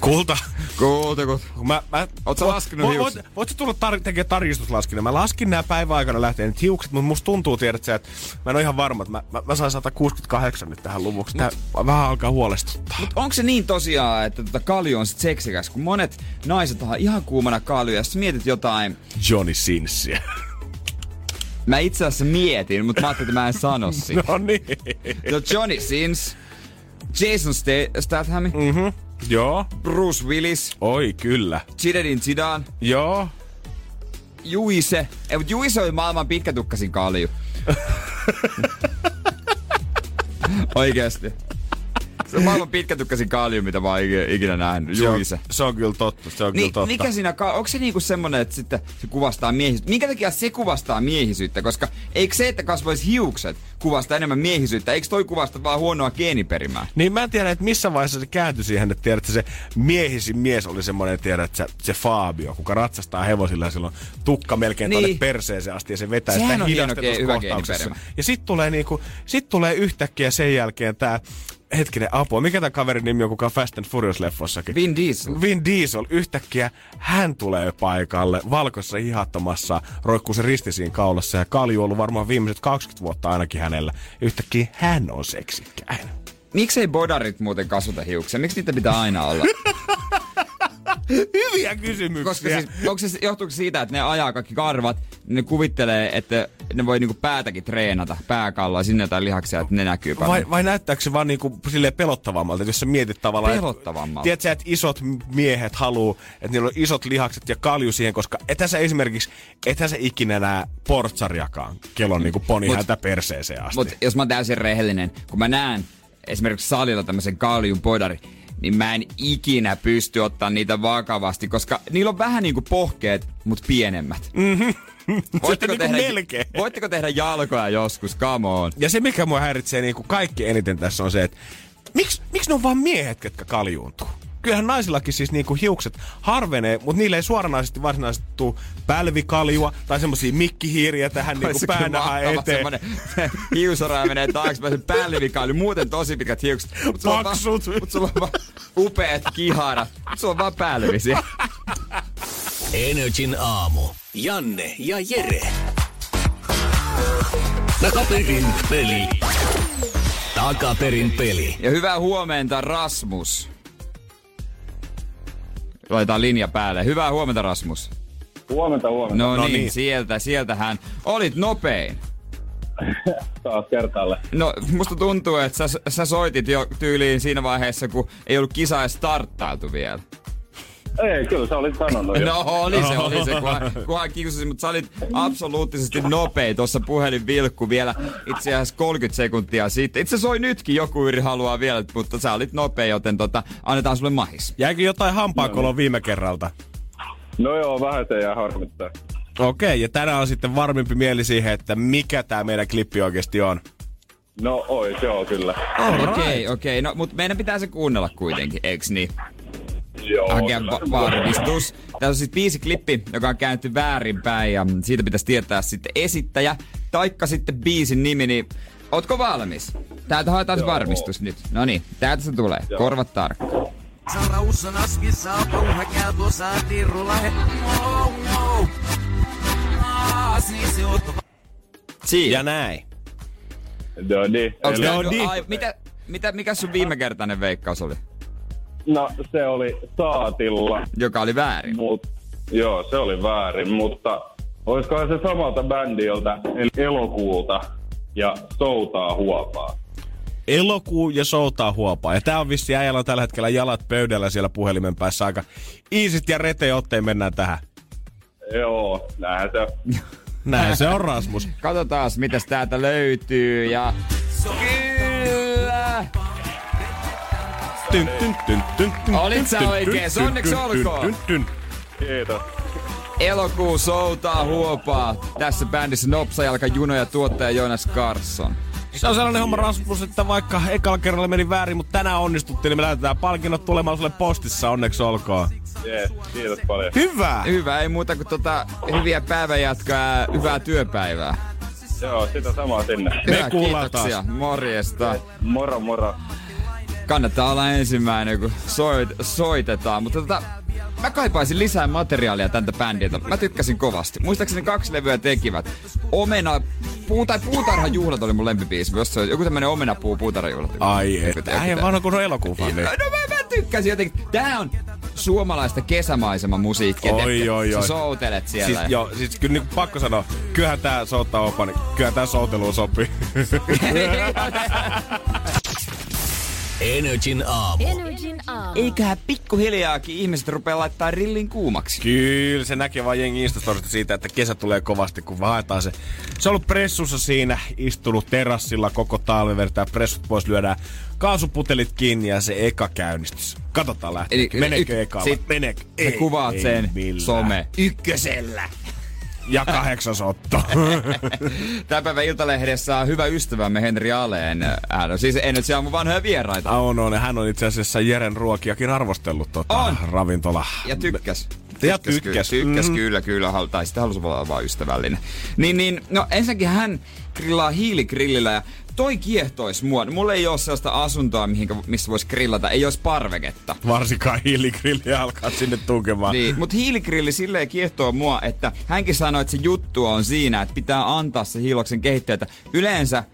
Kulta. Kulta, kulta. Mä, mä, Oot sä laskenut vo, hiukset? Voit, voit tulla tar- tekemään tarkistuslaskinnan? Mä laskin nämä päivän aikana lähteen nyt hiukset, mutta musta tuntuu, tiedät sä, että mä en ole ihan varma, että mä, mä, mä sain 168 nyt tähän luvuksi. Tää mut, vähän alkaa huolestuttaa. Mutta onko se niin tosiaan, että tota kalju on sit seksikäs, kun monet naiset on ihan kuumana kalju, ja mietit jotain... Johnny Sinsia. Mä itse asiassa mietin, mutta mä ajattelin, että mä en sano [laughs] sitä. no niin. No Johnny Sins, Jason Statham, Mhm. Joo. Bruce Willis. Oi, kyllä. Zinedine Zidane. Joo. Juise. Ei, mutta Juise oli maailman pitkätukkasin kalju. [laughs] Oikeesti. Se on maailman pitkätukkasin kalju, mitä mä oon ikinä nähnyt. Juise. Se on, se on kyllä totta, se on niin, kyllä totta. Mikä siinä, onko se niinku semmonen, että sitten se kuvastaa miehisyyttä? Minkä takia se kuvastaa miehisyyttä? Koska eikö se, että kasvaisi hiukset, kuvasta enemmän miehisyyttä? Eikö toi kuvasta vaan huonoa geeniperimää? Niin mä en tiedä, että missä vaiheessa se kääntyi siihen, että tiedät, että se miehisin mies oli semmoinen, tiedät, että se, se Fabio, kuka ratsastaa hevosilla ja silloin tukka melkein niin. tuonne perseeseen asti ja se vetää Sehän sitä hidastetussa kohtauksessa. Ja sit tulee niinku, sit tulee yhtäkkiä sen jälkeen tää hetkinen apua. Mikä tämän kaverin nimi on, kuka on Fast and Furious-leffossakin? Vin Diesel. Vin Diesel. Yhtäkkiä hän tulee paikalle valkoisessa hihattomassa, roikkuu se risti siinä kaulassa ja kalju on ollut varmaan viimeiset 20 vuotta ainakin hänellä. Yhtäkkiä hän on seksikkäin. Miksei bodarit muuten kasvata hiuksia? Miksi niitä pitää aina olla? [laughs] Hyviä kysymyksiä. Koska siis, onko se, johtuuko se siitä, että ne ajaa kaikki karvat, niin ne kuvittelee, että ne voi niinku päätäkin treenata, pääkalloa, sinne jotain lihaksia, että ne näkyy paljon. Vai, vai näyttääkö se vaan niinku silleen pelottavammalta, että jos sä mietit tavallaan... Pelottavammalta. Tiedätkö sä, että isot miehet haluu, että niillä on isot lihakset ja kalju siihen, koska etä sä esimerkiksi, etä sä ikinä näe portsariakaan, kellon niinku poni Mut- häntä perseeseen asti. Mutta jos mä oon täysin rehellinen, kun mä näen esimerkiksi salilla tämmöisen kaljun bodari, niin mä en ikinä pysty ottaa niitä vakavasti, koska niillä on vähän niinku pohkeet, mutta pienemmät. [laughs] Mm. Voitteko, niinku tehdä, melkein. voitteko tehdä jalkoja joskus? Come on. Ja se, mikä mua häiritsee niin kuin kaikki eniten tässä on se, että miksi, miksi ne on vaan miehet, ketkä kaljuuntuu? Kyllähän naisillakin siis niinku hiukset harvenee, mutta niille ei suoranaisesti varsinaisesti tuu pälvikaljua tai semmosia mikkihiiriä tähän niinku mahtava eteen. semmonen [laughs] hiusora menee taaksepäin, se pälvikalju, muuten tosi pitkät hiukset. Mut sulla Paksut. Mut sulla on vaan upeat kiharat. Mut sulla on vaan pälvisiä. Energin aamu. Janne ja Jere. Takaperin peli. Takaperin peli. Ja hyvää huomenta, Rasmus. Laitetaan linja päälle. Hyvää huomenta, Rasmus. Huomenta, huomenta. No, No niin, niin. sieltä, sieltähän. Olit nopein. [laughs] Taas kertaalle. No, musta tuntuu, että sä, sä soitit jo tyyliin siinä vaiheessa, kun ei ollut kisa edes starttailtu vielä. Ei, kyllä sä olit sanonut. No oli se, oli se, kunhan, kunhan kiusasi, mutta sä olit absoluuttisesti nopea tuossa puhelin vilkku vielä itse asiassa 30 sekuntia sitten. Itse soi nytkin, joku yri haluaa vielä, mutta sä olit nopea, joten tota, annetaan sulle mahis. Jäikö jotain hampaakoloa viime kerralta? No joo, vähän se jää harmittaa. Okei, ja tänään on sitten varmempi mieli siihen, että mikä tämä meidän klippi oikeasti on. No ois, joo, kyllä. Okei, okei. Okay, No, mutta meidän pitää se kuunnella kuitenkin, eiks niin? Joo, Hakea varmistus. Tässä on siis biisi klippi, joka on käännetty väärinpäin ja siitä pitäisi tietää sitten esittäjä, taikka sitten biisin nimi, niin ootko valmis? Täältä haetaan se Joo. varmistus nyt. No niin, täältä se tulee. Joo. Korvat tarkka. Saraussa naskissa siis Siinä. Ja näin. No niin. Onks No niin. ai, mitä, mitä, mikä sun viimekertainen veikkaus oli? No, se oli saatilla, Joka oli väärin. mut joo, se oli väärin, mutta olisikohan se samalta bändiltä, eli elokuulta ja soutaa huopaa. Elokuu ja soutaa huopaa. Ja tää on vissi äijällä on tällä hetkellä jalat pöydällä siellä puhelimen päässä aika iisit ja reteen otteen mennään tähän. Joo, näinhän se on. [laughs] Näin se on Rasmus. Katsotaan, mitäs täältä löytyy ja... Kyllä! Tyn, tyn, tyn, tyn, tyn, Olit sä oikees, onneksi olkoon. Kiitos. Elokuu soutaa huopaa. Tässä bändissä Nopsajalka, Juno ja tuottaja Jonas Carson. Se on sellainen homma Rasmus, että vaikka ekalla kerralla meni väärin, mutta tänään onnistuttiin, niin me lähetetään palkinnot tulemaan sulle postissa, onneksi olkoon. Jees, kiitos paljon. Hyvä! Hyvä, ei muuta kuin tota, hyviä päivänjatkoa ja hyvää työpäivää. Joo, sitä samaa sinne. Hyvä, kuullaan kiitoksia. Morjesta. Moro, moro. Kannattaa olla ensimmäinen, kun soit, soitetaan. Mutta tota, mä kaipaisin lisää materiaalia tältä bändiltä. Mä tykkäsin kovasti. Muistaakseni kaksi levyä tekivät. Omena, puu tai puutarhan juhlat oli mun lempibiisi. Jos se on joku tämmönen omenapuu puutarhan juhlat. Ai et, äijä vaan on elokuva. No mä, mä tykkäsin jotenkin. Tää on suomalaista kesämaisema musiikkia. Oi, tiedätkö? oi, oi. Sä soutelet siellä. Siis, joo, siis kyllä niin pakko sanoa, kyllähän tää souttaa opa, niin kyllähän tää souteluun sopii. [laughs] [laughs] Energin aamu. Energin aamu. Eiköhän pikkuhiljaakin ihmiset rupea laittaa rillin kuumaksi. Kyllä, se näkee vaan jengi Instastorista siitä, että kesä tulee kovasti, kun haetaan se. Se on ollut pressussa siinä, istunut terassilla koko talven, vertaa pressut pois, lyödään kaasuputelit kiinni ja se eka käynnistys. Katsotaan lähteekö. Eli- Meneekö y- eka? sit Meneekö? Sä kuvaat sen millään. some ykkösellä. Ja kahdeksas otto. [laughs] Tämän päivän Iltalehdessä on hyvä ystävämme Henri Aleen. Hän on siis en nyt siellä mun vanhoja vieraita. on, on. ja Hän on itse asiassa Jeren ruokiakin arvostellut tota, On. ravintola. Ja tykkäs. Ja Tykkäs, tykkäs. Kyllä, tykkäs Mhm. kyllä, kyllä. hal- Tai sitten halusi olla vaan ystävällinen. Niin, niin, no ensinnäkin hän grillaa hiiligrillillä ja toi kiehtois mua. Mulla ei ole sellaista asuntoa, mihinkä, missä voisi grillata. Ei olisi parveketta. Varsinkaan hiiligrilli alkaa sinne tunkemaan. Niin, mutta hiiligrilli silleen kiehtoo mua, että hänkin sanoi, että se juttu on siinä, että pitää antaa se hiiloksen kehittää, että yleensä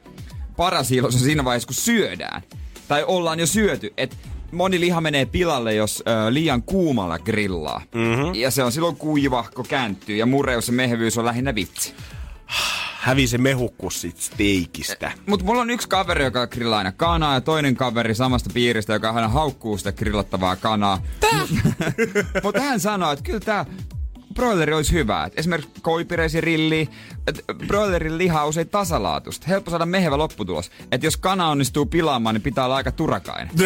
paras hiilos on siinä vaiheessa, kun syödään. Tai ollaan jo syöty, että moni liha menee pilalle, jos ö, liian kuumalla grillaa. Mm-hmm. Ja se on silloin kuivahko kääntyy ja mureus ja mehevyys on lähinnä vitsi. Hävi se mehukkus sit steikistä. Mutta mulla on yksi kaveri, joka grillaa aina kanaa ja toinen kaveri samasta piiristä, joka aina haukkuu sitä grillattavaa kanaa. Mutta [laughs] hän sanoo, että kyllä tämä broileri olisi hyvä. Et esimerkiksi koipireisi rilli, että broilerin liha on usein tasalaatusta. Helppo saada mehevä lopputulos. Että jos kana onnistuu pilaamaan, niin pitää olla aika turakainen. [laughs]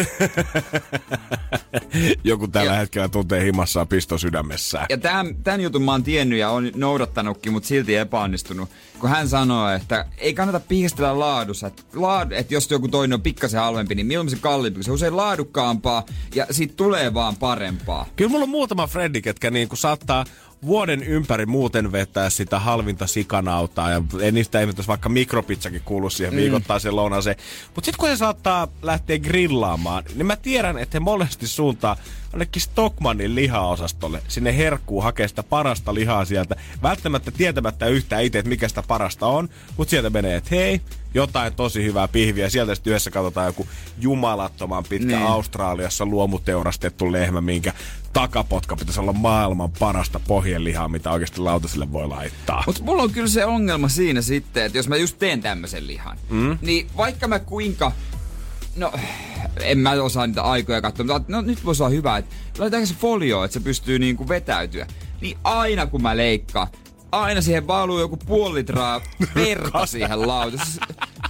Joku tällä Ja- hetkellä tuntee himassaan pisto sydämessään. Ja tämän, tämän jutun mä oon tiennyt ja on noudattanutkin, mutta silti epäonnistunut. Kun hän sanoo, että ei kannata pihistellä laadussa. Että laad, et jos joku toinen on pikkasen halvempi, niin mieluummin se kalliimpi. Se on usein laadukkaampaa ja siitä tulee vaan parempaa. Kyllä mulla on muutama frendi, ketkä niinku saattaa vuoden ympäri muuten vetää sitä halvinta sikanautaa. Ja ei niistä ihmettäisi vaikka mikropizzakin kuulu siihen Mm. viikoittaiseen lounaaseen. Mutta sitten kun se saattaa lähteä grillaamaan, niin mä tiedän, että he monesti suuntaa ainakin Stockmannin lihaosastolle. Sinne herkkuu hakee sitä parasta lihaa sieltä. Välttämättä tietämättä yhtään itse, että mikä sitä parasta on. Mutta sieltä menee, että hei, jotain tosi hyvää pihviä. Sieltä sitten yhdessä katsotaan joku jumalattoman pitkä Niin. Australiassa luomuteurastettu lehmä, minkä takapotka pitäisi olla maailman parasta pohjelihaa, mitä oikeasti lautaselle voi laittaa. Mutta mulla on kyllä se ongelma siinä sitten, että jos mä just teen tämmöisen lihan, mm. niin vaikka mä kuinka... No, en mä osaa niitä aikoja katsoa, mutta no, nyt voisi olla hyvä, että laitetaanko se folio, että se pystyy niinku vetäytyä. Niin aina kun mä leikkaan, aina siihen valuu joku puoli litraa verta siihen lautaan. Siis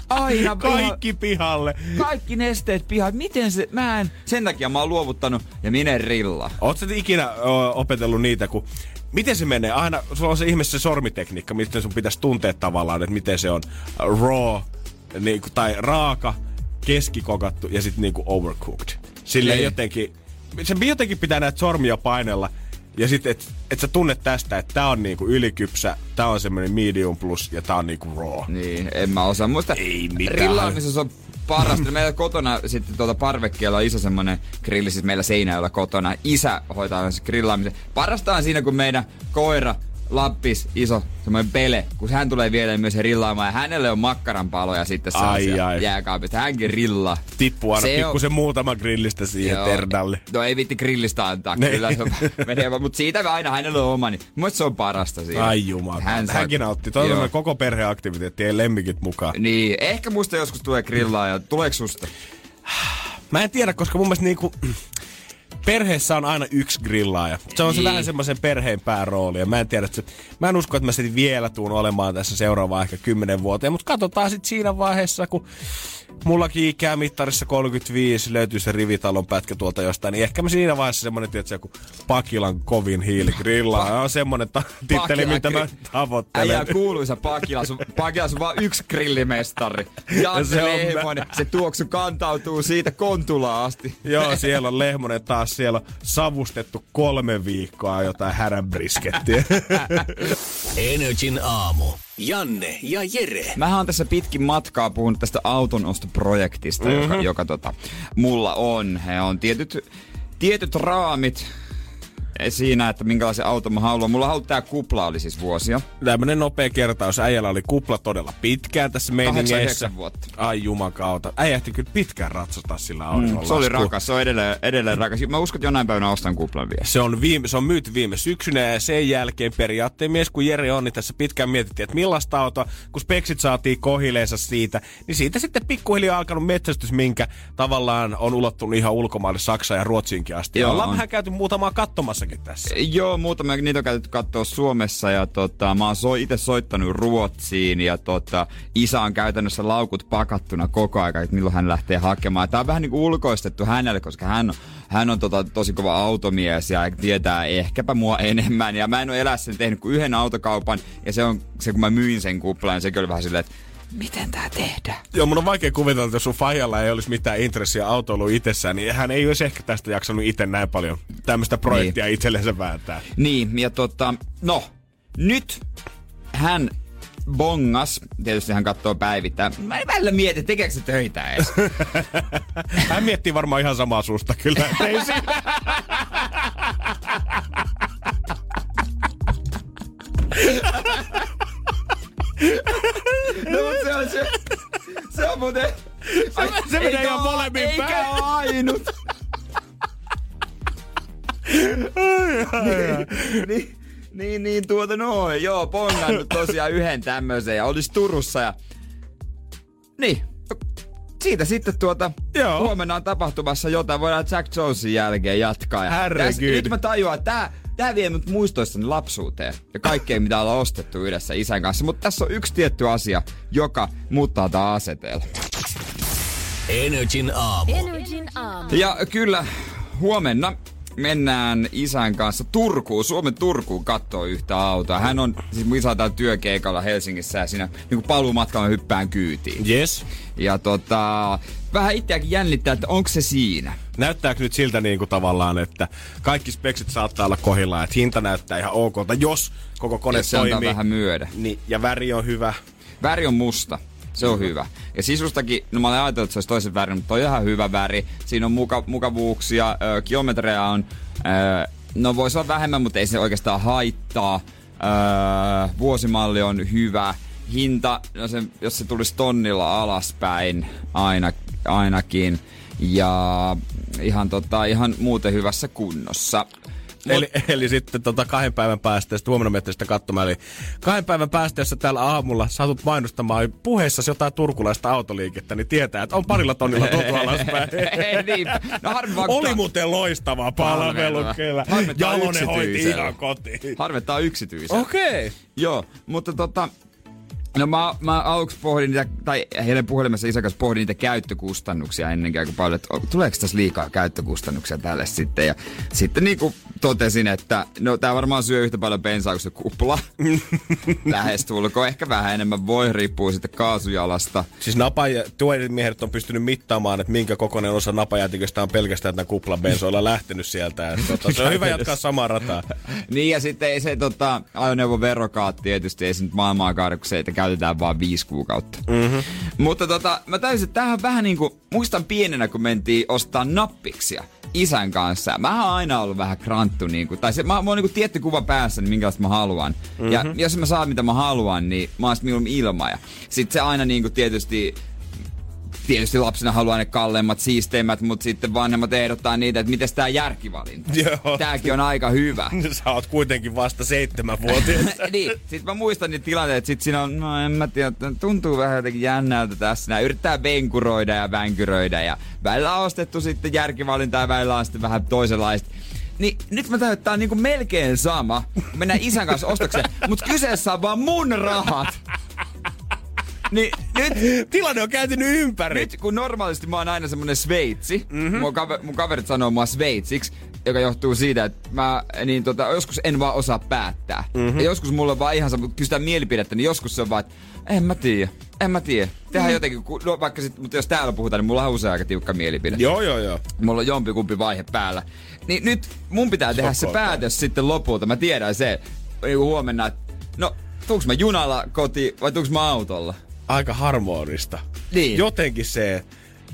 Aina piha- Kaikki pihalle. kaikki nesteet pihaan. Miten se, mä en, sen takia mä oon luovuttanut ja minä rilla. Oletko ikinä opetellut niitä, kun Miten se menee? Aina, sulla on se ihmeessä se sormitekniikka, miten sun pitäisi tuntea tavallaan, että miten se on raw, niin, kuin- tai raaka, keskikokattu ja sitten niinku overcooked. Sille Niin. jotenkin, se jotenkin pitää näitä sormia painella ja sitten, että et sä tunnet tästä, että tää on niinku ylikypsä, tää on semmoinen medium plus ja tää on niinku raw. Niin, en mä osaa. Muista Ei mitään. rillaamisessa on parasta. Meillä kotona sitten tuota parvekkeella on iso semmonen grilli, siis meillä seinällä kotona. Isä hoitaa se grillaamisen. Parasta on siinä, kun meidän koira Lappis, iso semmoinen pele, kun hän tulee vielä myös rillaamaan ja hänelle on makkaranpaloja sitten Ai, ai. jääkaapista. Hänkin rillaa. Tippuu aina Se on- pikkusen muutama grillistä siihen Joo. terdalle. No ei vitti grillistä antaa, Ne. kyllä se on, [laughs] menee, vaan- mutta siitä aina hänellä on oma, niin mun se on parasta siinä. Ai jumala. Hän saa- Hänkin otti. Toi Joo. on koko perheaktiviteetti ja lemmikit mukaan. Niin, ehkä musta joskus tulee grillaa ja tuleeko susta? Mä en tiedä, koska mun mielestä niinku, perheessä on aina yksi grillaaja. Se on se Niin. vähän semmoisen perheen päärooli. Ja mä en tiedä, että se, mä en usko, että mä sitten vielä tuun olemaan tässä seuraavaan ehkä 10 vuoteen. Mutta katsotaan sitten siinä vaiheessa, kun mullakin ikää mittarissa 35 löytyy se rivitalon pätkä tuolta jostain, niin ehkä mä siinä vaiheessa semmonen, tietysti joku Pakilan kovin hiiligrillaaja on semmonen ta- titteli, mitä mä tavoittelen. Äijä kuuluisa Pakila, sun, Pakila on vaan yksi grillimestari. Janne Se on Lehmonen, se tuoksu kantautuu siitä Kontulaan asti. Joo, siellä on Lehmonen taas, siellä on savustettu kolme viikkoa jotain härän briskettiä. [laughs] Energin aamu. Janne ja Jere. Mähän on tässä pitkin matkaa puhunut tästä autonostoprojektista, mm-hmm. joka, joka tota, mulla on. Ja on tietyt, tietyt raamit siinä, että minkälaisen auton mä haluan. Mulla on tää kupla oli siis vuosia. Tämmönen nopea kertaus. Äijällä oli kupla todella pitkään tässä meiningeissä. 89 vuotta. Ai jumakauta. Äijä ehti kyllä pitkään ratsastaa sillä autolla. Mm, se oli rakas, se on edelleen, edelleen rakas. Mä uskon, että jonain päivänä ostan kuplan vielä. Se on, viime, se on myyty viime syksynä ja sen jälkeen periaatteen mies kun Jere on, niin tässä pitkään mietittiin, että millaista autoa, kun speksit saatiin kohileensa siitä, niin siitä sitten pikkuhiljaa alkanut metsästys, minkä tavallaan on ulottunut ihan ulkomaille Saksaan ja Ruotsiinkin asti. Joo, Ollaan on. vähän käyty muutamaa katsomassakin tässä. Joo, muutamia niitä on käytetty katsoa Suomessa ja tota, mä oon so, itse soittanut Ruotsiin ja tota, isä on käytännössä laukut pakattuna koko ajan, että milloin hän lähtee hakemaan. Tää on vähän niin kuin ulkoistettu hänelle, koska hän, hän on tota, tosi kova automies ja tietää ehkäpä mua enemmän. Ja mä en ole elässäni tehnyt kuin yhden autokaupan ja se on se, kun mä myin sen kuplan, niin sekin oli vähän silleen, että miten tää tehdään? Joo, mun on vaikea kuvitella, että jos sun fajalla ei olisi mitään intressiä autoiluun itsessään, niin hän ei olisi ehkä tästä jaksanut itse näin paljon tämmöistä projektia niin. itsellensä vääntää. Niin, ja tota, no, nyt hän bongas, tietysti hän katsoo päivittäin. Mä en välillä mieti, tekeekö se töitä edes. [laughs] Hän miettii varmaan ihan samaa susta kyllä. [laughs] Ei siinä. [laughs] no, mut se on se, se on muuten... Se, se menee ihan molemmin Eikä päin. oo ainut. niin, niin, niin, tuota noin. Joo, pongannut tosiaan yhden tämmöisen ja olisi Turussa ja... Niin, siitä sitten tuota, Joo. huomenna on tapahtumassa jotain, voidaan Jack Jonesin jälkeen jatkaa. Ja Herregud. Nyt mä tajuan, että tää, tää vie mut muistoissani lapsuuteen ja kaikkea, mitä ollaan ostettu yhdessä isän kanssa. Mutta tässä on yksi tietty asia, joka muuttaa tää asetelma. Energin aamu. Energin aamu. Ja kyllä, huomenna mennään isän kanssa Turkuun, Suomen Turkuun kattoo yhtä autoa. Hän on, siis mun isä on työkeikalla Helsingissä ja siinä niin paluumatkalla hyppään kyytiin. Yes. Ja tota, vähän itseäkin jännittää, että onko se siinä. Näyttääkö nyt siltä niin kuin tavallaan, että kaikki speksit saattaa olla kohdillaan, että hinta näyttää ihan okolta, jos koko kone Jos toimii. vähän myöden. Niin, ja väri on hyvä. Väri on musta. Se on hyvä. Ja sisustakin, no mä olen ajatellut, että se olisi toisen värin, mutta toi on ihan hyvä väri. Siinä on muka, mukavuuksia, ö, kilometrejä on, ö, no voisi olla vähemmän, mutta ei se oikeastaan haittaa. Ö, vuosimalli on hyvä. Hinta, no se, jos se tulisi tonnilla alaspäin aina, ainakin. Ja ihan, tota, ihan muuten hyvässä kunnossa. Eli, eli sitten tota kahden päivän päästä, sitten huomenna menette sitä katsomaan. Eli kahden päivän päästä, jos täällä aamulla saatut mainostamaan puheessa jotain turkulaista autoliikettä, niin tietää, että on parilla tonnilla tultu alaspäin. [laughs] Ei niin. No harmi vaan, Oli muuten loistava palvelu kyllä. Harmittaa Jalonen hoiti ihan kotiin. Harvettaa yksityisen. Okei. Okay. Joo, mutta tota... No mä, mä aluksi pohdin niitä, tai heidän puhelimessa isän kanssa pohdin niitä käyttökustannuksia ennenkään kuin paljon, että tuleeko tässä liikaa käyttökustannuksia tälle sitten. Ja sitten niin kuin totesin, että no tää varmaan syö yhtä paljon bensaa kuin se kupla. [laughs] Lähestulkoon, ehkä vähän enemmän voi, riippuu sitten kaasujalasta. Siis napaja, tuolimiehet on pystynyt mittaamaan, että minkä kokoinen osa napajätiköstä on pelkästään tämän kuplan bensoilla lähtenyt sieltä. Et, tota, se on hyvä jatkaa samaa rataa. Niin ja sitten ei se tota, ajoneuvon verokaat tietysti, ei se nyt maailmaa kaada, kun se, että käytetään vaan viisi kuukautta. Mm-hmm. Mutta tota, mä täysin, että tämähän vähän niin kuin, muistan pienenä, kun mentiin ostaa nappiksia isän kanssa. Mä oon aina ollut vähän kranttu, niin kuin, tai se, mä, mä oon niin kuin tietty kuva päässä, niin minkälaista mä haluan. Mm-hmm. Ja jos mä saan mitä mä haluan, niin mä oon sit mieluummin ilman. Ja sit se aina niin kuin tietysti tietysti lapsena haluaa ne kalleimmat, siisteimmät, mutta sitten vanhemmat ehdottaa niitä, että miten tää järkivalinta. Joo. Tääkin on aika hyvä. [laughs] Sä oot kuitenkin vasta seitsemänvuotias. [laughs] niin, sit mä muistan niitä tilanteita, sit siinä on, no en mä tiedä, tuntuu vähän jotenkin jännältä tässä. Nää yrittää venkuroida ja vänkyröidä ja välillä on ostettu sitten järkivalintaa ja välillä on sitten vähän toisenlaista. Niin nyt mä täytyy, että tää on niinku melkein sama. Mennään isän kanssa ostokseen, mutta kyseessä on vaan mun rahat. Niin nyt Tilanne on kääntynyt ympäri. nyt kun normaalisti mä oon aina semmonen sveitsi, mm-hmm. mun, kaver, mun kaverit sanoo mua sveitsiksi, joka johtuu siitä, että mä niin tota, joskus en vaan osaa päättää. Mm-hmm. Ja joskus mulla on vaan ihan sama, kysytään mielipidettä, niin joskus se on vaan, että en mä tiedä, en mä tiedä. Tehdään mm. jotenkin, kun- no, vaikka sit, mutta jos täällä puhutaan, niin mulla on usein aika tiukka mielipide. Joo, joo, joo. Mulla on jompikumpi vaihe päällä. Niin nyt mun pitää tehdä se Sokota. päätös sitten lopulta. Mä tiedän se, niin huomenna, että no, tuuks mä junalla kotiin vai tuuks mä autolla? Aika harmonista. Niin. Jotenkin se,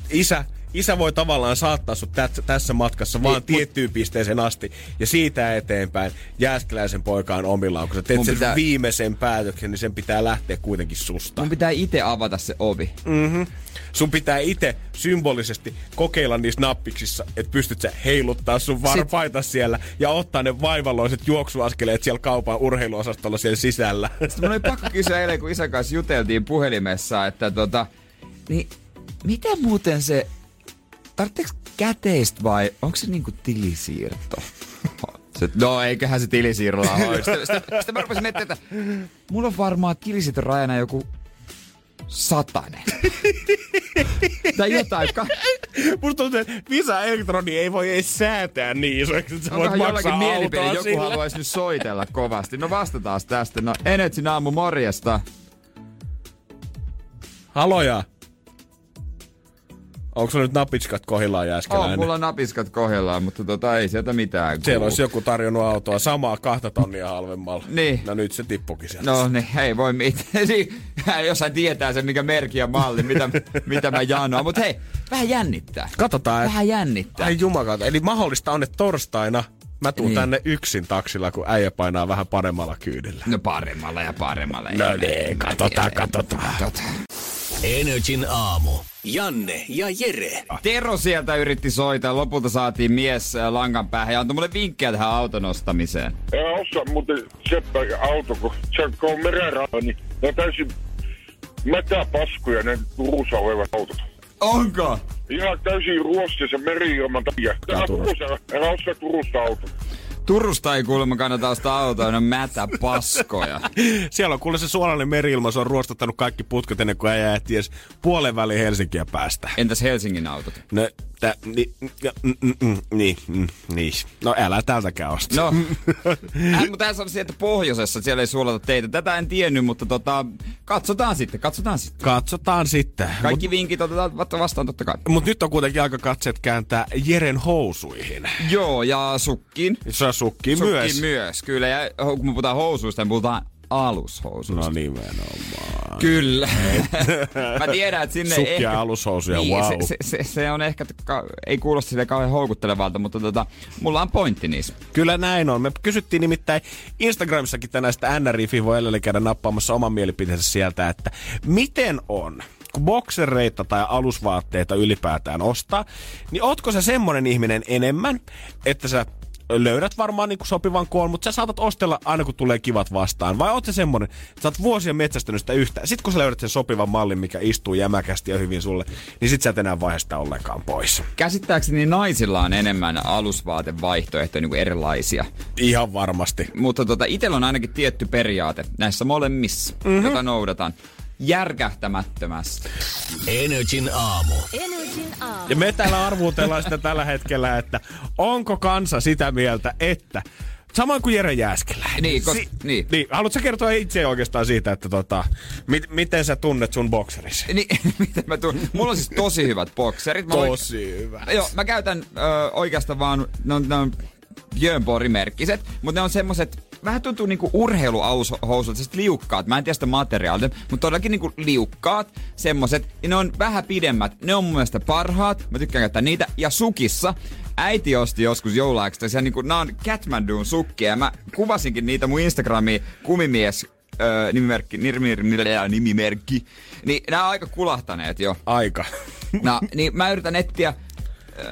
isä, isä voi tavallaan saattaa sut tä- tässä matkassa vaan Niin, mut- tiettyyn pisteeseen asti. Ja siitä eteenpäin Jääskeläisen poika on omillaan. Kun sä teet Mun sen pitää- viimeisen päätöksen, niin sen pitää lähteä kuitenkin susta. Mun pitää itse avata se ovi. Sun pitää itse symbolisesti kokeilla niissä nappiksissa, että pystyt sä heiluttaa sun varpaita siellä ja ottaa ne vaivalloiset juoksuaskeleet siellä kaupan urheiluosastolla siellä sisällä. Sitten mun oli pakko kysyä eilen, kun isän kanssa juteltiin puhelimessa, että tota, niin miten muuten se, tarvitseeko käteistä vai onko se niinku tilisiirto? [laughs] Se, no eiköhän se tilisiirrolla ole. [laughs] Sitten, sitten, sitten mä rupesin miettimään, että mulla on varmaan tilisiirto rajana joku satanen. [laughs] tai jotain. Ka- Musta tuntuu, että Visa Elektroni ei voi edes säätää niin isoiksi, että sä voit maksaa jollakin mielipide, joku sillä. haluaisi nyt soitella kovasti. No vastataan tästä. No Energin aamu, morjesta. Haloja. Onko sulla nyt napitskat kohillaan On, jääskeläinen? mulla on napiskat kohdellaan, mutta tota ei sieltä mitään Siellä kuulu. olisi joku tarjonnut autoa samaa kahta tonnia halvemmalla. Niin. No nyt se tippukin sieltä. No niin, ei voi mitään. [laughs] Niin, Jossain tietää sen, mikä merkki ja malli, mitä, mitä mä janoan. Mutta hei, vähän jännittää. Katsotaan. et- Vähän jännittää. Ai jumakauta. Eli mahdollista on, että torstaina mä tuun Niin. tänne yksin taksilla, kun äijä painaa vähän paremmalla kyydillä. No paremmalla ja paremmalla. No niin, katsotaan, katsotaan. katsotaan. Energin aamu. Janne ja Jere. Tero sieltä yritti soittaa, lopulta saatiin mies äh, langan päähän ja antoi mulle vinkkejä tähän auton ostamiseen. Älä osta muuten seppä auto, kun se on merenrata, niin ne on täysin mätä paskuja ne Turussa olevat autot. Onko? Ihan täysin ruostisen meri-ilman takia. Täällä Turussa. Turussa, älä osta Turusta auto. Turusta ei kuulemma kannata ostaa autoa, ne on mätä paskoja. Siellä on kuule se suolainen meri se on ruostuttanut kaikki putket ennen kuin äijä ehti edes puolen väliin Helsinkiä päästä. Entäs Helsingin autot? No, tä, ni, ja, mm, mm, mm, niin, mm, niin. No älä tältäkään osta. No, [laughs] äh, mutta tässä on se, että pohjoisessa siellä ei suolata teitä. Tätä en tiennyt, mutta tota, katsotaan sitten, katsotaan sitten. Katsotaan sitten. Kaikki vinkit otetaan vastaan totta kai. Mutta nyt on kuitenkin aika katseet kääntää Jeren housuihin. Joo, ja sukkiin. Se sukkiin, Sukkiin myös. myös, kyllä. Ja kun me puhutaan housuista, niin puhutaan alushousuista. No nimenomaan. Kyllä. [laughs] Mä tiedän, että sinne Sukkia ei ehkä... alushousuja, niin, wow. se, se, se, on ehkä, ei kuulosta sille kauhean houkuttelevalta, mutta tota, mulla on pointti niissä. Kyllä näin on. Me kysyttiin nimittäin Instagramissakin tänään sitä NRI voi edelleen käydä nappaamassa oman mielipiteensä sieltä, että miten on, kun boksereita tai alusvaatteita ylipäätään ostaa, niin ootko sä semmonen ihminen enemmän, että sä löydät varmaan niinku sopivan koon, mutta sä saatat ostella aina kun tulee kivat vastaan. Vai oot se semmonen, että sä oot vuosia metsästänyt sitä yhtä. Sitten kun sä löydät sen sopivan mallin, mikä istuu jämäkästi ja hyvin sulle, niin sit sä et enää vaihe sitä ollenkaan pois. Käsittääkseni naisilla on enemmän alusvaatevaihtoehtoja niin kuin erilaisia. Ihan varmasti. Mutta tota, itsellä on ainakin tietty periaate näissä molemmissa, mm-hmm. jota noudatan. Järkähtämättömästi. Energin aamu. Ja me täällä arvuutellaan sitä tällä hetkellä, että onko kansa sitä mieltä, että Samoin kuin Jere Jääskelä. Niin, kos, niin. niin. Haluatko kertoa itse oikeastaan siitä, että tota, mit, miten sä tunnet sun bokserisi? Niin, [laughs] miten mä tunnen? Mulla on siis tosi hyvät bokserit. Mä Tosi hyvä. Joo, mä käytän ö, oikeastaan vaan, ne on, ne on Björnborg-merkkiset, mutta ne on semmoset, vähän tuntuu niinku urheiluhousut, siis liukkaat. Mä en tiedä sitä materiaalia, mutta todellakin niinku liukkaat, semmoset. Ja ne on vähän pidemmät. Ne on mun mielestä parhaat. Mä tykkään käyttää niitä. Ja sukissa äiti osti joskus jouluajaksi tosiaan niinku, nää on Catmanduun sukkia. Ja mä kuvasinkin niitä mun Instagramiin kumimies öö, nimimerkki, nimimerkki, nimimerkki. Niin nämä on aika kulahtaneet jo. Aika. No, niin mä yritän etsiä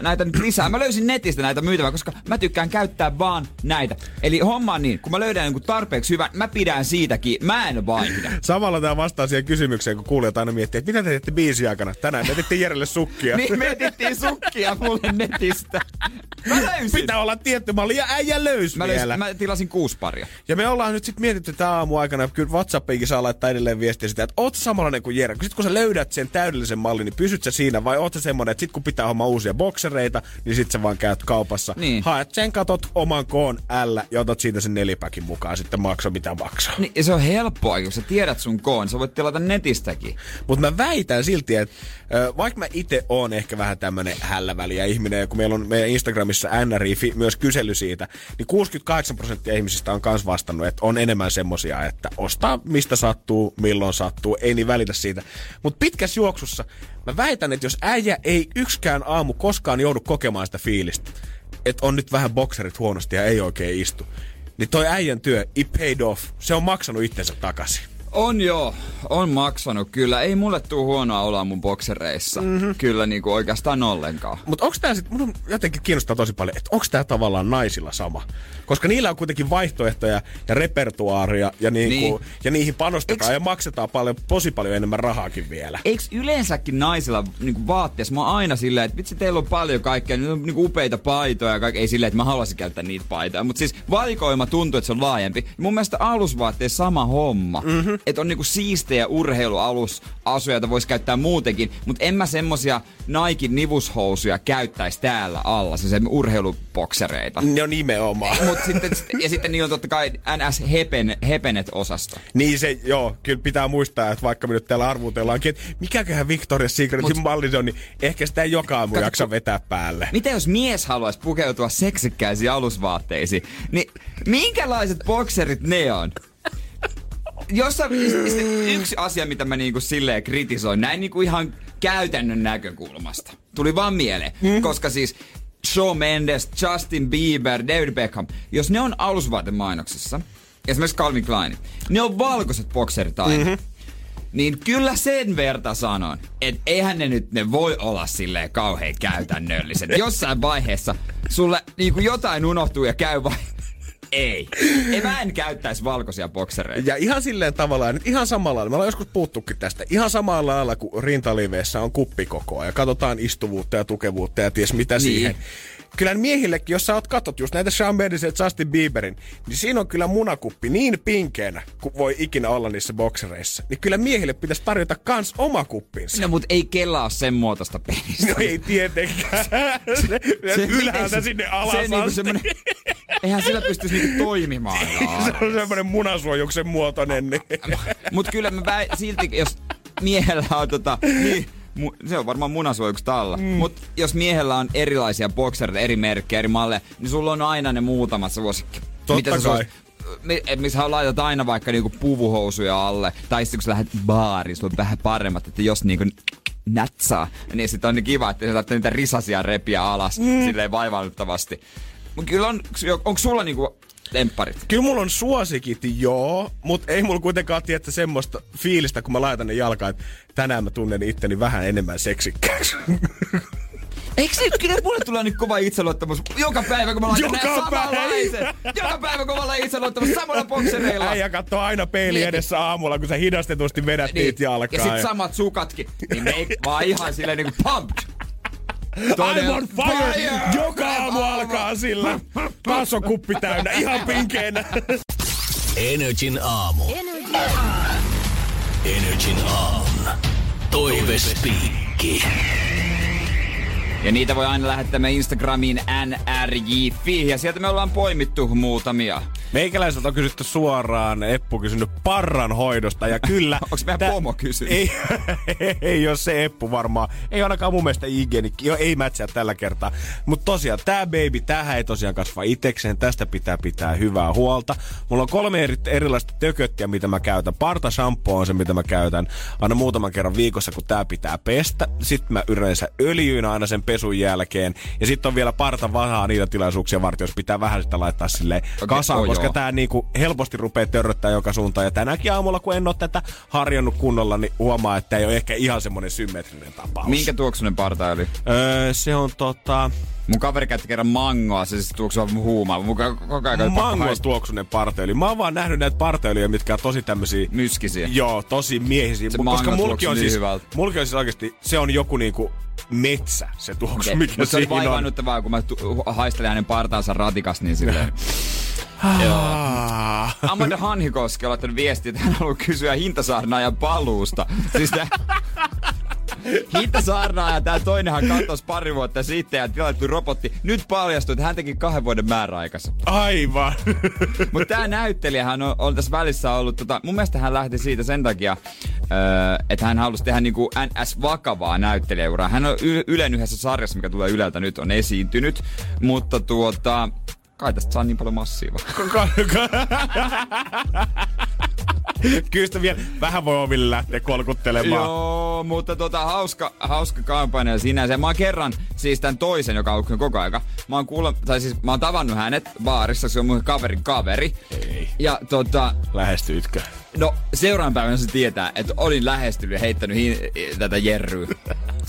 näitä nyt lisää. Mä löysin netistä näitä myytävää, koska mä tykkään käyttää vaan näitä. Eli homma on niin, kun mä löydän jonkun tarpeeksi hyvän, mä pidän siitäkin, mä en vaihda. Samalla tämä vastaa siihen kysymykseen, kun kuulijat aina miettii, että mitä te teette biisin aikana? Tänään me etittiin Jerelle sukkia. niin, me etittiin sukkia mulle netistä. Mä löysin. Pitää olla tietty malli ja äijä löysi Mä, vielä. löysin, mä tilasin kuusi paria. Ja me ollaan nyt sitten mietitty tämä aamu aikana, kyllä WhatsAppiinkin saa laittaa edelleen viestiä sitä, että oot samanlainen kuin Jere. Sitten kun sä löydät sen täydellisen mallin, niin pysyt sä siinä vai oot sä semmonen, että sit kun pitää homma uusia boksereita, niin sit sä vaan käyt kaupassa. Niin. Haet sen, katot oman koon L ja otat siitä sen nelipäkin mukaan sitten makso mitä maksaa. Niin, ja se on helppoa, kun sä tiedät sun koon. Sä voit tilata netistäkin. Mutta mä väitän silti, että vaikka mä itse oon ehkä vähän tämmönen hälläväliä ihminen, ja kun meillä on meidän Instagramissa NRI myös kysely siitä, niin 68 prosenttia ihmisistä on myös vastannut, että on enemmän semmosia, että ostaa mistä sattuu, milloin sattuu, ei niin välitä siitä. Mutta pitkässä juoksussa mä väitän, että jos äijä ei yksikään aamu koskaan joudu kokemaan sitä fiilistä, että on nyt vähän bokserit huonosti ja ei oikein istu, niin toi äijän työ, it paid off. Se on maksanut itsensä takaisin. On joo, on maksanut kyllä. Ei mulle tuu huonoa olla mun boksereissa. Mm-hmm. Kyllä niinku oikeastaan ollenkaan. Mutta onko tämä sitten, mun jotenkin kiinnostaa tosi paljon, että onko tämä tavallaan naisilla sama? Koska niillä on kuitenkin vaihtoehtoja ja repertuaaria ja, niinku, Niin. ja niihin panostetaan Eiks- ja maksetaan paljon, tosi paljon enemmän rahaakin vielä. Eikö yleensäkin naisilla niinku vaatteessa, mä oon aina silleen, että vitsi teillä on paljon kaikkea, niin on niinku upeita paitoja ja kaikkea, ei silleen, että mä haluaisin käyttää niitä paitoja, mutta siis valikoima tuntuu, että se on laajempi. Mun mielestä alusvaatteessa sama homma, mm-hmm. Että on niinku siistejä urheilualusasuja, joita voisi käyttää muutenkin, mutta en mä semmosia Nike nivushousuja käyttäisi täällä alla, se urheiluboksereita. No nimenomaan. Mut sitten, ja sitten niin on totta kai NS hepen, hepenet-osasto. Niin se, joo, kyllä pitää muistaa, että vaikka me nyt täällä arvutellaankin, että mikäköhän Victoria's Secretin Mut- malli on, niin ehkä sitä ei joka aamu Kato, jaksa vetää päälle. Mitä jos mies haluaisi pukeutua seksikkäisiin alusvaatteisiin? Niin minkälaiset bokserit ne on? Jossa, yksi asia, mitä mä niinku silleen kritisoin, näin niinku ihan käytännön näkökulmasta. Tuli vaan mieleen, mm. koska siis Shawn Mendes, Justin Bieber, David Beckham, jos ne on alusvaatemainoksissa, esimerkiksi Calvin Klein, ne on valkoiset bokserit aina. Mm-hmm. Niin kyllä sen verta sanon, että eihän ne nyt, ne voi olla silleen kauhean käytännölliset. [laughs] Jossain vaiheessa sulle niinku jotain unohtuu ja käy vai... Ei. Ei mä en käyttäisi valkoisia boksereita. Ja ihan silleen tavallaan, nyt ihan samalla lailla, me ollaan joskus puuttukin tästä, ihan samalla lailla kuin rintaliveissä on kuppikokoa ja katsotaan istuvuutta ja tukevuutta ja ties mitä niin. siihen. Kyllä miehillekin, jos sä oot katsot just näitä Shawn Mendesin ja Justin Bieberin, niin siinä on kyllä munakuppi niin pinkeänä kuin voi ikinä olla niissä boksereissa. Niin kyllä miehille pitäisi tarjota kans oma kuppinsa. No mut ei kelaa sen muotoista penistä. No ei tietenkään. Se, se ylhäältä miten- sinne alas se niinku semmonen, eihän sillä pystyisi niinku toimimaan. Se on semmoinen munasuojuksen muotoinen. Niin. Mut kyllä mä väin, silti, jos miehellä on tota, niin, mu- se on varmaan munasuojuksesta alla. Mm. Mut jos miehellä on erilaisia boksereita, eri merkkejä, eri malleja, niin sulla on aina ne muutamat suosikki. Totta sä kai. ois- mi- et missä sä laitat aina vaikka niinku puvuhousuja alle, tai sitten kun sä lähdet baariin, sulla on vähän paremmat, että jos niinku natsaa, niin sitten on niin kiva, että sä niitä risasia repiä alas mm. silleen vaivalluttavasti. Mut kyllä on, onko sulla niinku tempparit? Kyllä mulla on suosikit, joo, mutta ei mulla kuitenkaan tietää semmoista fiilistä, kun mä laitan ne jalkaan, että tänään mä tunnen itteni vähän enemmän seksikkääksi. [laughs] Eikö se, kyllä mulle tulee nyt kova itseluottamus joka päivä, kun mä laitan Joka näin päivä. samanlaisen. Joka päivä, kun mä olen itseluottamus samalla boksereilla. Äijä katsoo aina peili Niin. edessä aamulla, kun sä hidastetusti vedät niin. niitä jalkaa. Ja sit samat sukatkin. Niin ne ei vaan ihan silleen niinku pumped. I'm on fire! Joka aamu alkaa sillä. Taas on kuppi täynnä, ihan pinkeenä. Energin aamu. Energin aamu. Toivespiikki. Ja niitä voi aina lähettää meidän Instagramiin nrj.fi ja sieltä me ollaan poimittu muutamia. Meikäläiseltä on kysytty suoraan, Eppu kysynyt parran hoidosta ja kyllä... [laughs] Onks meidän pomo kysynyt? Ei, [laughs] ei ole se Eppu varmaan. Ei ainakaan mun mielestä IGN, jo ei mätsää tällä kertaa. Mutta tosiaan, tää baby, tähän ei tosiaan kasva itekseen. Tästä pitää pitää hyvää huolta. Mulla on kolme eri, erilaista tököttiä, mitä mä käytän. Parta shampoo on se, mitä mä käytän aina muutaman kerran viikossa, kun tää pitää pestä. Sitten mä yleensä öljyyn aina sen pesun jälkeen. Ja sitten on vielä parta vahaa niitä tilaisuuksia varten, jos pitää vähän sitä laittaa sille Okei, kasaan, oo koska joo. tää niinku helposti rupeaa törröttää joka suuntaan. Ja tänäkin aamulla, kun en ole tätä harjannut kunnolla, niin huomaa, että ei ole ehkä ihan semmonen symmetrinen tapaus. Minkä tuoksunen parta oli? Öö, se on tota... Mun kaveri käytti kerran mangoa, se siis tuoksua huumaa. Mun ko- koko ajan oli pakko Mango haistaa. tuoksunen parteöljy. Mä oon vaan nähnyt näitä parteöljyjä, mitkä on tosi tämmösiä... Myskisiä. Joo, tosi miehisiä. Se koska mulki on niin siis, hyvältä. mulki on siis oikeesti, se on joku niinku metsä, se tuoksu, Okei, mikä Mut se oli siinä on. vaivannuttavaa, kun mä tu- haistelin hänen partaansa ratikas, niin silleen... [laughs] Ah. Amanda Hanhikoski on laittanut viestiä, että hän haluaa kysyä hintasaarnaajan paluusta. Siis tää... Hintasaarnaaja, tää toinenhan katosi pari vuotta sitten ja tilattu robotti. Nyt paljastui, että hän teki kahden vuoden määräaikassa. Aivan. Mutta tämä näyttelijähän on, on tässä välissä ollut, tota, mun mielestä hän lähti siitä sen takia, öö, että hän halusi tehdä niinku NS-vakavaa näyttelijäuraa. Hän on y- Ylen yhdessä sarjassa, mikä tulee Yleltä nyt, on esiintynyt, mutta tuota, kai tästä saa niin paljon massiivaa. Kyllä sitä vielä vähän voi oville lähteä kolkuttelemaan. Joo, mutta tota, hauska, hauska kampanja sinänsä. Mä oon kerran, siis tämän toisen, joka on koko aika. Mä oon kuulla, tai siis mä oon tavannut hänet baarissa, se on mun kaverin kaveri. Ei. Ja tota, Lähestyitkö? No seuraavan päivänä se tietää, että olin lähestynyt ja heittänyt hi- tätä jerryä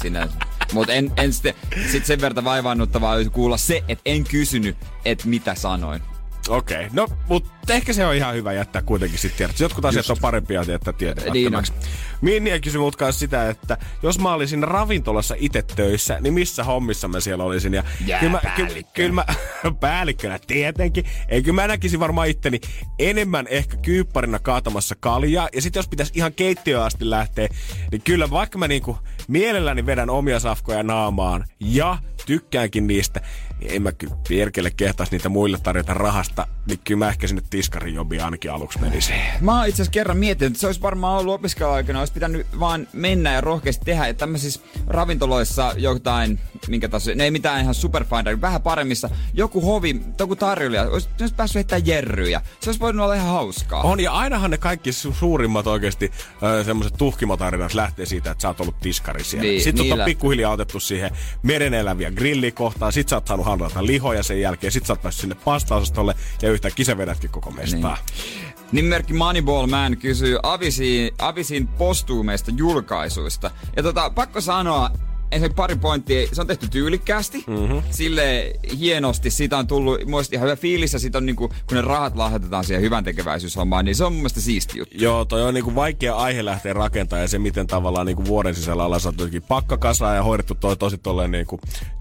sinne. Mutta en, en sitten, sit sen verran vaivaannuttavaa kuulla se, että en kysynyt, että mitä sanoin. Okei, okay. no mutta ehkä se on ihan hyvä jättää kuitenkin sitten tiedoksi. Jotkut asiat on parempia jättää tietämättömäksi. Niin Minniä kysyi mut kanssa sitä, että jos mä olisin ravintolassa itse töissä, niin missä hommissa mä siellä olisin? Ja kyllä mä, kyllä, kyllä mä, [laughs] päällikkönä tietenkin. Ei, kyllä mä näkisin varmaan itteni enemmän ehkä kyykparina kaatamassa kaljaa. Ja sitten jos pitäisi ihan keittiöön asti lähteä, niin kyllä vaikka mä niinku mielelläni vedän omia safkoja naamaan ja tykkäänkin niistä, niin en mä kyllä perkele kehtaisi niitä muille tarjota rahasta, niin kyllä mä ehkä sinne tiskarin jobiin ainakin aluksi menisin. Mä oon itse asiassa kerran miettinyt, että se olisi varmaan ollut opiskeluaikana, olisi pitänyt vaan mennä ja rohkeasti tehdä. Ja tämmöisissä ravintoloissa jotain, minkä taas, ne ei mitään ihan superfine, vähän paremmissa, joku hovi, joku tarjoilija, olisi, olisi päässyt heittää jerryjä. Se olisi voinut olla ihan hauskaa. On, ja ainahan ne kaikki su- suurimmat oikeasti semmoiset tuhkimotarinat lähtee siitä, että sä oot ollut tiskari siellä. Niin, Sitten sut on niillä- pikkuhiljaa otettu siihen mereneläviä grillikohtaan, sit sä oot saanut handlata lihoja sen jälkeen, sit sä oot päässyt sinne pastaosastolle ja yhtäkkiä sä vedätkin koko mestaa. Nimimerkki Moneyball Man kysyy Avisin, Avisin postuumeista julkaisuista. Ja tota, pakko sanoa, ensin pari pointtia. Se on tehty tyylikkäästi, mm-hmm. sille hienosti. Siitä on tullut muista ihan hyvä fiilis ja sit on niinku, kun ne rahat lahjoitetaan siihen hyvän tekeväisyyshommaan, niin se on mun mielestä siisti juttu. Joo, toi on niinku vaikea aihe lähteä rakentamaan ja se, miten tavallaan niinku vuoden sisällä ollaan saatu pakkakasaa ja hoidettu toi tosi tolleen niinku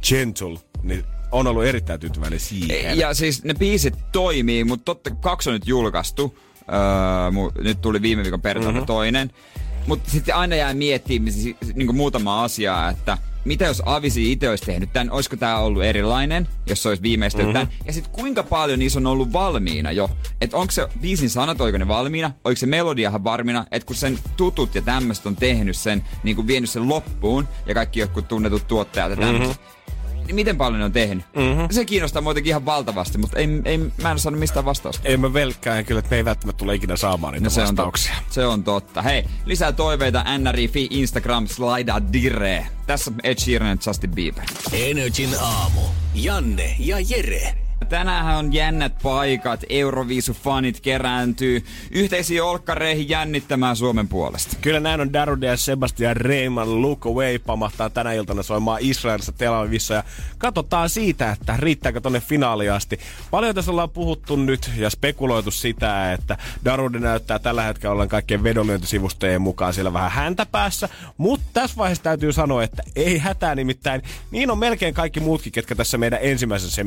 gentle, niin on ollut erittäin tyytyväinen siihen. Ja siis ne biisit toimii, mutta totta kaksi on nyt julkaistu. Öö, nyt tuli viime viikon perjantaina Mhm. mm-hmm. toinen. Mutta sitten aina jää miettimään si- niin muutama asiaa, että mitä jos Avisi itse olisi tehnyt tämän, olisiko tämä ollut erilainen, jos se olisi viimeistellyt Mhm. mm-hmm. tämän. Ja sitten kuinka paljon niissä on ollut valmiina jo. Että onko se biisin sanat, oliko ne valmiina, oliko se melodiahan varmiina, että kun sen tutut ja tämmöiset on tehnyt sen, niin kuin vienyt sen loppuun, ja kaikki jotkut tunnetut tuottajat ja tämmöiset, mm-hmm niin miten paljon ne on tehnyt. Mm-hmm. Se kiinnostaa muutenkin ihan valtavasti, mutta ei, ei, mä en ole saanut mistään vastausta. Ei mä velkkään kyllä, että me ei välttämättä tule ikinä saamaan niitä No se on, vastauksia. totta. se on totta. Hei, lisää toiveita NRI, Instagram, Slida Dire. Tässä Ed Sheeran ja Justin Bieber. Energin aamu. Janne ja Jere. Tänään on jännät paikat, Euroviisu-fanit kerääntyy. Yhteisiin olkkareihin jännittämään Suomen puolesta. Kyllä näin on Darude ja Sebastian Reiman Look Away pamahtaa tänä iltana soimaan Israelissa Tel Avivissa. Ja katsotaan siitä, että riittääkö tonne finaaliin asti. Paljon tässä ollaan puhuttu nyt ja spekuloitu sitä, että Darude näyttää tällä hetkellä ollen kaikkien vedonlyöntisivustojen mukaan siellä vähän häntä päässä, mutta tässä vaiheessa täytyy sanoa, että ei hätää nimittäin. Niin on melkein kaikki muutkin, ketkä tässä meidän ensimmäisessä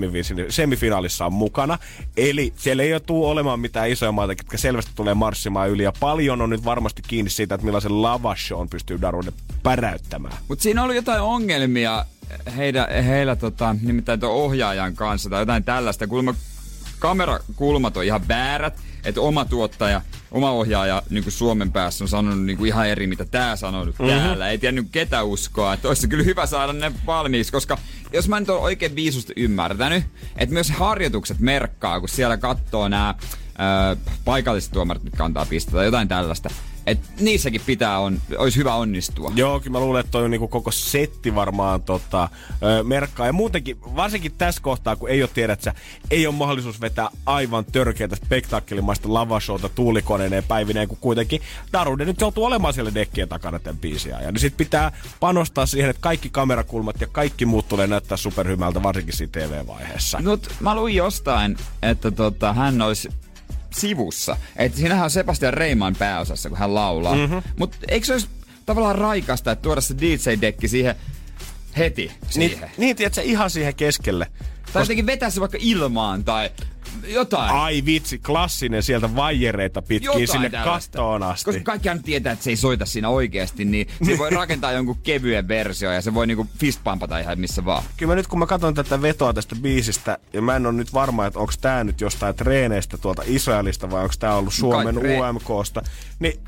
semifinaalissa on mukana. Eli siellä ei tuu olemaan mitään isoja maita, jotka selvästi tulee marssimaan yli. Ja paljon on nyt varmasti kiinni siitä, että millaisen lavashown pystyy Darude päräyttämään. Mutta siinä oli jotain ongelmia heidän, heillä tota, nimittäin ohjaajan kanssa tai jotain tällaista. Kulma, kamerakulmat on ihan väärät, että oma tuottaja, oma ohjaaja niin kuin Suomen päässä on sanonut niin kuin ihan eri, mitä tää sanoo nyt mm-hmm. täällä. Ei tiennyt ketä uskoa. Että olisi kyllä hyvä saada ne valmiiksi, koska jos mä nyt oon oikein viisusti ymmärtänyt, että myös harjoitukset merkkaa, kun siellä katsoo nämä paikalliset tuomarit, mitkä antaa pistettä tai jotain tällaista. Et niissäkin pitää on, olisi hyvä onnistua. Joo, kyllä mä luulen, että toi on niinku koko setti varmaan tota, ö, merkkaa. Ja muutenkin, varsinkin tässä kohtaa, kun ei ole tiedät sä, ei ole mahdollisuus vetää aivan törkeätä spektaakkelimaista lavashowta tuulikoneineen päivineen, kun kuitenkin Darude nyt joutuu olemaan siellä dekkien takana tämän biisiä. Ja niin sit pitää panostaa siihen, että kaikki kamerakulmat ja kaikki muut tulee näyttää superhymältä, varsinkin siinä TV-vaiheessa. No, mä luin jostain, että tota, hän olisi sivussa. Että siinähän on Sebastian Reiman pääosassa, kun hän laulaa. Mm-hmm. Mutta eikö se olisi tavallaan raikasta, että tuoda se DJ-dekki siihen heti siihen? Niin, niin tiedätkö, ihan siihen keskelle. Tai jotenkin vetää se vaikka ilmaan tai jotain. Ai vitsi, klassinen sieltä vaijereita pitkin jotain sinne tällaista. kattoon asti. Koska kaikkihan tietää, että se ei soita siinä oikeasti, niin se voi [laughs] rakentaa jonkun kevyen versio ja se voi niinku fistpampata ihan missä vaan. Kyllä mä nyt kun mä katson tätä vetoa tästä biisistä, ja mä en ole nyt varma, että onko tää nyt jostain treeneistä tuolta Israelista vai onko tää ollut Suomen UMKsta, niin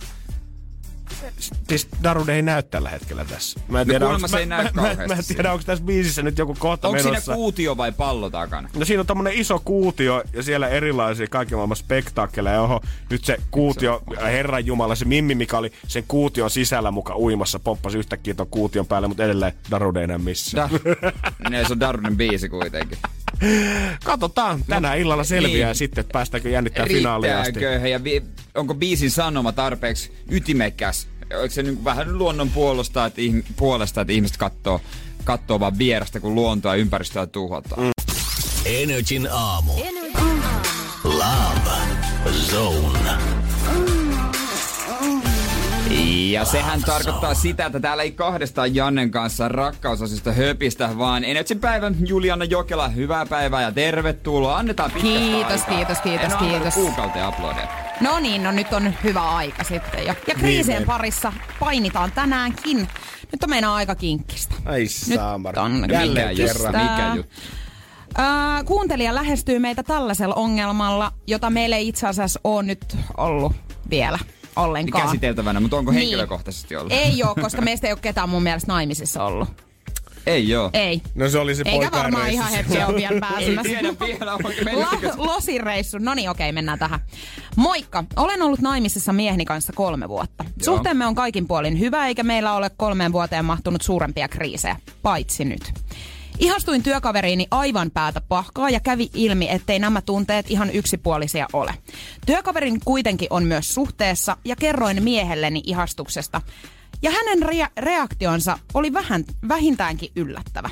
Siis Darude ei näy tällä hetkellä tässä. Mä en no tiedä, no, ei mä, näy mä, mä, mä en tiedä, onko tässä biisissä nyt joku kohta Onko siinä kuutio vai pallo takana? No siinä on tämmönen iso kuutio ja siellä erilaisia kaiken maailman spektaakkeleja. Oho, nyt se kuutio, Herran Jumala, se Mimmi, mikä oli sen kuution sisällä muka uimassa, poppasi yhtäkkiä ton kuution päälle, mutta edelleen Darude ei näy missään. Da- [laughs] ne, se on Daruden biisi kuitenkin. Katsotaan. Tänään no, illalla selviää niin. sitten, että päästäänkö jännittää finaalia asti. Ja vi- onko biisin sanoma tarpeeksi ytimekäs? Onko se niin vähän luonnon puolesta, että, ihm- puolesta, että ihmiset katsoo, katsoo vaan vierestä, kun luontoa ja ympäristöä tuhotaan? Mm. Energin aamu. Energin aamu. Love Zone. Ja sehän tarkoittaa sitä, että täällä ei kahdestaan Jannen kanssa rakkausosista höpistä, vaan Energin päivän Juliana Jokela, hyvää päivää ja tervetuloa. Annetaan pitkä Kiitos, aikaa. kiitos, kiitos, en kiitos. kuukauteen aplodeja. No niin, no nyt on hyvä aika sitten jo. Ja kriisien parissa painitaan tänäänkin. Nyt on meidän aika kinkkistä. Ai saamar. Nyt on Mikä kerran, mikä juttu? Uh, kuuntelija lähestyy meitä tällaisella ongelmalla, jota meille ei itse asiassa ole nyt ollut vielä ollenkaan. Käsiteltävänä, mutta onko niin. henkilökohtaisesti ollut? Ei ole, koska meistä ei ole ketään mun mielestä naimisissa ollut. Ei joo. Ei. No se oli se Eikä varmaan ihan hetki ole vielä pääsemässä. ei tiedä vielä, onko Losireissu. No niin, okei, mennään tähän. Moikka. Olen ollut naimisissa mieheni kanssa kolme vuotta. Joo. Suhteemme on kaikin puolin hyvä, eikä meillä ole kolmeen vuoteen mahtunut suurempia kriisejä. Paitsi nyt. Ihastuin työkaveriini aivan päätä pahkaa ja kävi ilmi, ettei nämä tunteet ihan yksipuolisia ole. Työkaverin kuitenkin on myös suhteessa ja kerroin miehelleni ihastuksesta. Ja hänen rea- reaktionsa oli vähän, vähintäänkin yllättävä.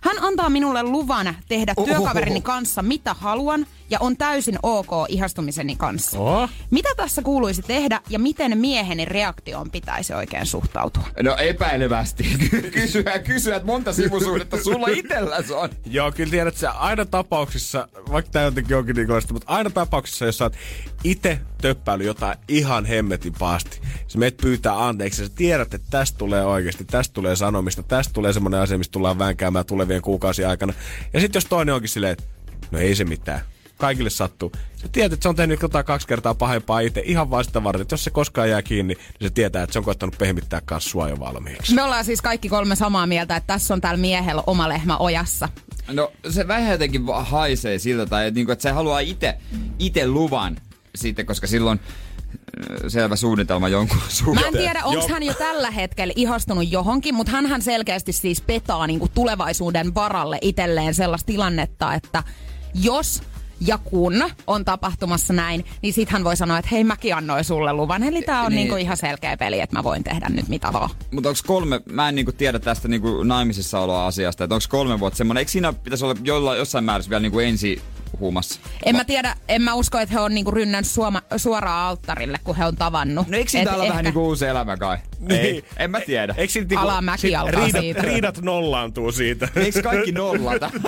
Hän antaa minulle luvan tehdä työkaverini kanssa mitä haluan ja on täysin ok ihastumiseni kanssa. Oho. Mitä tässä kuuluisi tehdä ja miten mieheni reaktioon pitäisi oikein suhtautua? No epäilevästi. [laughs] kysyä, kysyä, että monta sivusuhdetta sulla itselläsi on. Joo, kyllä tiedät, että aina tapauksissa, vaikka tämä jotenkin onkin niin mutta aina tapauksissa, jos sä oot itse töppäily jotain ihan hemmetin pahasti, sä meet pyytää anteeksi, sä tiedät, että tästä tulee oikeasti, tästä tulee sanomista, tästä tulee semmoinen asia, mistä tullaan vänkäämään tulevien kuukausien aikana. Ja sitten jos toinen onkin silleen, että no ei se mitään, kaikille sattuu. Sä tiedät, että se on tehnyt jotain kaksi kertaa pahempaa itse ihan vaan sitä varten, että jos se koskaan jää kiinni, niin se tietää, että se on koittanut pehmittää kanssa jo valmiiksi. Me ollaan siis kaikki kolme samaa mieltä, että tässä on täällä miehellä oma lehmä ojassa. No se vähän jotenkin haisee siltä, tai että, niinku, että se haluaa itse ite luvan sitten, koska silloin selvä suunnitelma jonkun [laughs] suhteen. Mä en tiedä, onko hän jo tällä hetkellä ihastunut johonkin, mutta hän selkeästi siis petaa niin kuin tulevaisuuden varalle itselleen sellaista tilannetta, että jos ja kun on tapahtumassa näin, niin sit hän voi sanoa, että hei mäkin annoin sulle luvan. Eli tää on Niin. niinku ihan selkeä peli, että mä voin tehdä nyt mitä vaan. Mutta onko kolme, mä en niinku tiedä tästä niinku naimisissa oloa asiasta, että onko kolme vuotta semmoinen, eikö siinä pitäisi olla jolla, jossain määrässä vielä niinku ensi huumassa? En mä tiedä, en mä usko, että he on niinku rynnännyt suoma, suoraan alttarille, kun he on tavannut. No eikö siitä olla vähän ehkä- niinku uusi elämä kai? Ei, en mä tiedä. Eikö niinku- Alamäki sit alkaa riidat, siitä. riidat nollaantuu siitä? Eikö kaikki nollata? [laughs]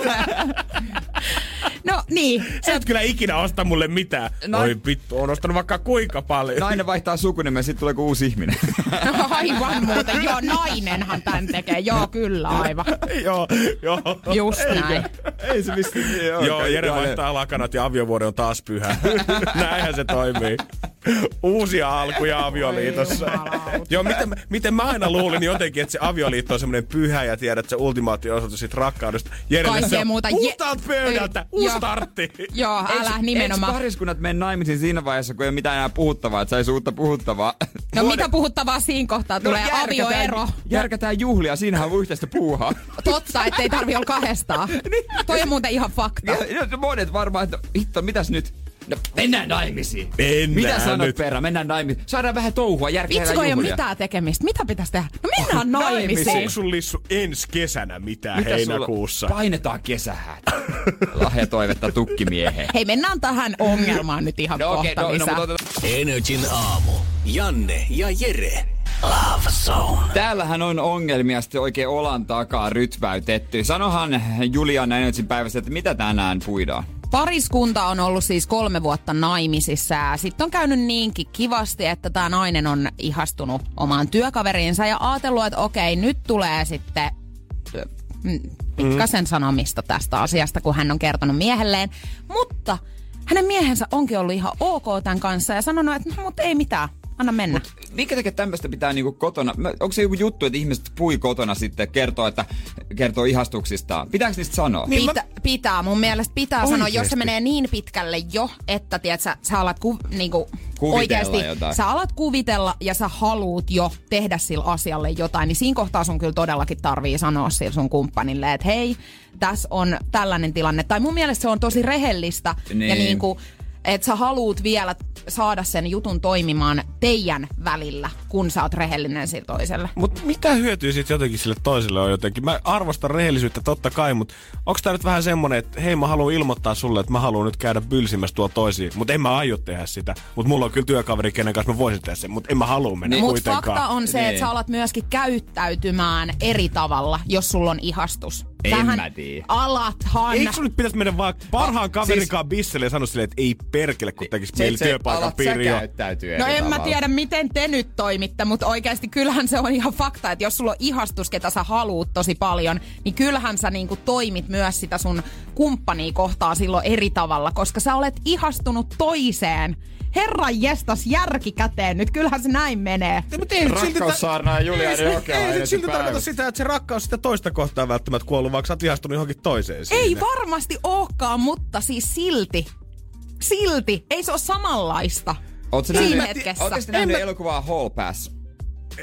No niin. Sä et kyllä ikinä osta mulle mitään. No- Oi vittu, on ostanut vaikka kuinka paljon. Nainen vaihtaa sukunimen, sitten tulee uusi ihminen. [laughs] Aivan muuten. Joo, nainenhan tän tekee. Joo, kyllä, aivan. [laughs] joo, joo. Just näin. Ei se vissiin. Joo, Jere vaihtaa lakanat ja aviovuori on taas pyhä. Näinhän se toimii. Uusia alkuja avioliitossa. Joo, miten, miten mä aina luulin jotenkin, että se avioliitto on semmoinen pyhä ja tiedät, että se ultimaattio osoitus siitä rakkaudesta. Jerelle se on muuta. Je- puhtaalta pöydältä, Ei, uusi joo. startti. Joo, älä nimenomaan. Eikö pariskunnat mene naimisiin siinä vaiheessa, kun ei ole mitään enää puhuttavaa, että saisi uutta puhuttavaa? No mitä puhuttavaa siinä kohtaa tulee? järkätään- Avioero. Järkätään juhlia, siinähän on yhteistä puuhaa. Totta, ettei tarvi olla kahdestaan. Toi on muuten ihan fakta. Ja, ja monet varmaan, että hitto, mitäs nyt? No, mennään naimisiin. Mennään Mitä sanot nyt. perä? Mennään naimisiin. Saadaan vähän touhua, järkeä Vitsi, kun ei ole mitään tekemistä. Mitä pitäisi tehdä? No mennään naimisiin. Onko sun lissu ensi kesänä mitään Mitä heinäkuussa? Sulla? Painetaan kesähät. [laughs] Lahjatoivetta tukkimieheen. Hei, mennään tähän ongelmaan nyt ihan No kohta okei, no, no, lisää. mutta Energin aamu. Janne ja Jere. Love Zone. Täällähän on ongelmia sitten oikein olan takaa rytväytetty. Sanohan Juliana Energyn päivässä, että mitä tänään puidaan? Pariskunta on ollut siis kolme vuotta naimisissa. Ja sitten on käynyt niinkin kivasti, että tämä nainen on ihastunut omaan työkaveriinsa ja ajatellut, että okei, nyt tulee sitten mm, pikkasen sanomista tästä asiasta, kun hän on kertonut miehelleen. Mutta hänen miehensä onkin ollut ihan ok tämän kanssa ja sanonut, että no, mutta ei mitään, anna mennä. Minkä takia tämmöistä pitää niinku kotona? Mä- Onko se joku juttu, että ihmiset pui kotona sitten kertoo, että kertoo ihastuksistaan? Pitääkö niistä sanoa? Niin, Pitä, pitää, mun mielestä pitää sanoa, jos Oikeesti? se menee niin pitkälle jo, että tiedät, sä, sä alat ku, niinku, Kuvitella oikeasti, jotain. sä alat kuvitella ja sä haluut jo tehdä sillä asialle jotain, niin siinä kohtaa sun kyllä todellakin tarvii sanoa sille sun kumppanille, että hei, tässä on tällainen tilanne. Tai mun mielestä se on tosi rehellistä ja Niin. niinku, että sä haluut vielä saada sen jutun toimimaan teidän välillä, kun sä oot rehellinen sille toiselle. Mutta mitä hyötyä sitten jotenkin sille toiselle on jotenkin? Mä arvostan rehellisyyttä totta kai, mutta onko tää nyt vähän semmonen, että hei mä haluan ilmoittaa sulle, että mä haluan nyt käydä bylsimässä tuolla toisiin, mutta en mä aio tehdä sitä. Mutta mulla on kyllä työkaveri, kenen kanssa mä voisin tehdä sen, mutta en mä halua mennä Mutta kuitenkaan. fakta on se, Niin. että sä alat myöskin käyttäytymään eri tavalla, jos sulla on ihastus. En Sähän mä tiedä. Alathan. Eikö sun nyt pitäisi mennä vaan parhaan kaverin siis- kanssa bisselle ja sanoa silleen, että ei perkele, kun tekis Se, meillä työpaikan alat sä piiri jo. käyttäytyä No en mä tiedä, miten te nyt toimitte, mutta oikeasti kyllähän se on ihan fakta, että jos sulla on ihastus, ketä sä haluut tosi paljon, niin kyllähän sä niinku toimit myös sitä sun kumppania kohtaa silloin eri tavalla, koska sä olet ihastunut toiseen. Herran jestas järki käteen, nyt kyllähän se näin menee. Rakkaussaarnaa ja Juliana ei, se- silti tarkoita sitä, että se rakkaus sitä toista kohtaa välttämättä kuollut, vaikka sä oot ihastunut johonkin toiseen siinä. Ei varmasti ookaan, mutta siis silti. Silti. Ei se ole samanlaista. Siinä nähnyt, hetkessä. En nähnyt mä- elokuvaa Hall Pass?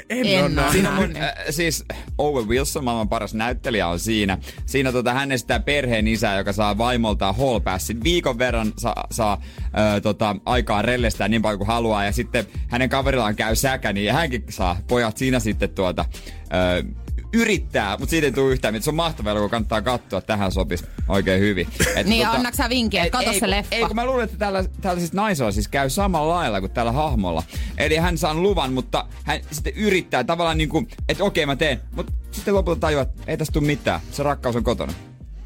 En, En ole nähnyt. Siinä mun, äh, siis Owen Wilson, maailman paras näyttelijä, on siinä. Siinä tota, hän esittää perheen isää, joka saa vaimoltaan hall passin. Viikon verran saa, saa äh, tota, aikaa rellestää niin paljon kuin haluaa. Ja sitten hänen kaverillaan käy säkä, niin hänkin saa pojat siinä sitten tuota, äh, yrittää, mutta siitä ei tule yhtään. mitään. Se on mahtava elokuva, kannattaa katsoa. Tähän sopisi oikein hyvin. Et, Niin, annaks sä vinkin, että kato ei, se kun- leffa? Ei, kun mä luulen, että tällä, tällä siis naisella siis käy samalla lailla kuin tällä hahmolla. Eli hän saa luvan, mutta hän sitten yrittää tavallaan niin kuin, että okei mä teen. Mutta sitten lopulta tajuaa, että ei tästä tule mitään. Se rakkaus on kotona.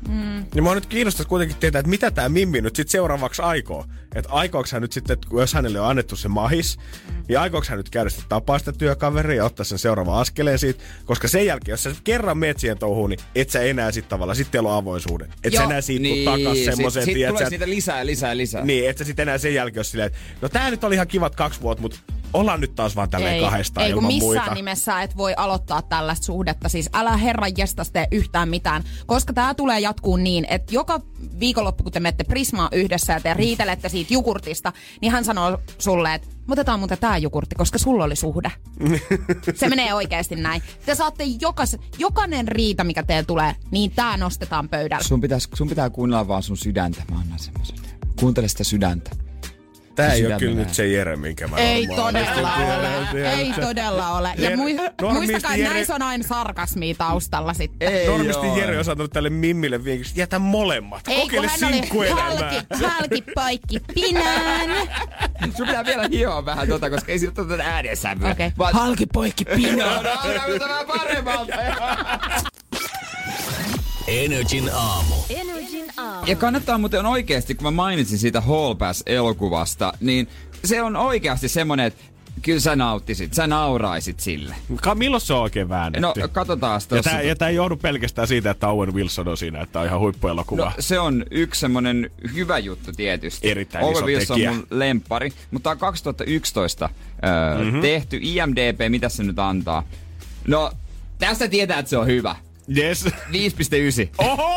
Niin mua nyt kiinnostaisi kuitenkin tietää, että mitä tämä Mimmi nyt sitten seuraavaksi aikoo. Että aikooko hän nyt sitten, että jos hänelle on annettu se mahis, niin aikooko hän nyt käydä sitten tapaa sitä työkaveria ja ottaa sen seuraava askeleen siitä. Koska sen jälkeen, jos sä kerran meet siihen touhuun, niin et sä enää sit tavallaan, sitten teillä on avoisuuden. Et sä Joo. enää siitä niin, takas semmoiseen, sit, sit tulee sä, niitä lisää, lisää, lisää. Niin, et sä sitten enää sen jälkeen ole silleen, että no tää nyt oli ihan kivat kaksi vuotta, mutta ollaan nyt taas vaan tälleen kahdestaan ei kun ilman missään muita. nimessä et voi aloittaa tällaista suhdetta. Siis älä herran jestas tee yhtään mitään. Koska tämä tulee jatkuu niin, että joka viikonloppu, kun te menette Prismaa yhdessä ja te riitelette siitä jukurtista, niin hän sanoo sulle, että "Me otetaan muuten tää jukurtti, koska sulla oli suhde. [laughs] Se menee oikeasti näin. Te saatte jokas, jokainen riita, mikä teille tulee, niin tää nostetaan pöydälle. Sun, pitäis, sun pitää kuunnella vaan sun sydäntä. Mä annan semmoisen. Kuuntele sitä sydäntä. Tää ei ole kyllä nyt se Jere, minkä mä Ei todella ole. Ei todella ole. Ja mui, normisti muistakaa, että Jere- näissä on aina sarkasmia taustalla sitten. Ei Normisti oo. Jere on saanut tälle Mimmille vinkiksi, jätä molemmat. Ei, kun Kokeile hän oli sinkkuelämää. halki, halki poikki pinään. [laughs] Sun pitää vielä hioa vähän tota, koska ei siitä ole tätä äänensävyä. Okei. Vaan- Halki poikki No, pinaan. [laughs] no, no, no, vähän paremmalta. Energin aamu. Ja kannattaa muuten oikeasti, kun mä mainitsin siitä Hall Pass-elokuvasta, niin se on oikeasti semmonen, että kyllä sä nauttisit, sä nauraisit sille. Ka- milloin se on oikein väännetty? No, katsotaan ja, tossa. tää, ja tää ei johdu pelkästään siitä, että Owen Wilson on siinä, että on ihan huippuelokuva. No, se on yksi semmonen hyvä juttu tietysti. Erittäin iso Owen Wilson tekijä. on mun lempari, mutta tää on 2011 öö, Mhm. mm-hmm. tehty. IMDB, mitä se nyt antaa? No, tästä tietää, että se on hyvä. Yes. 5,9. Oho!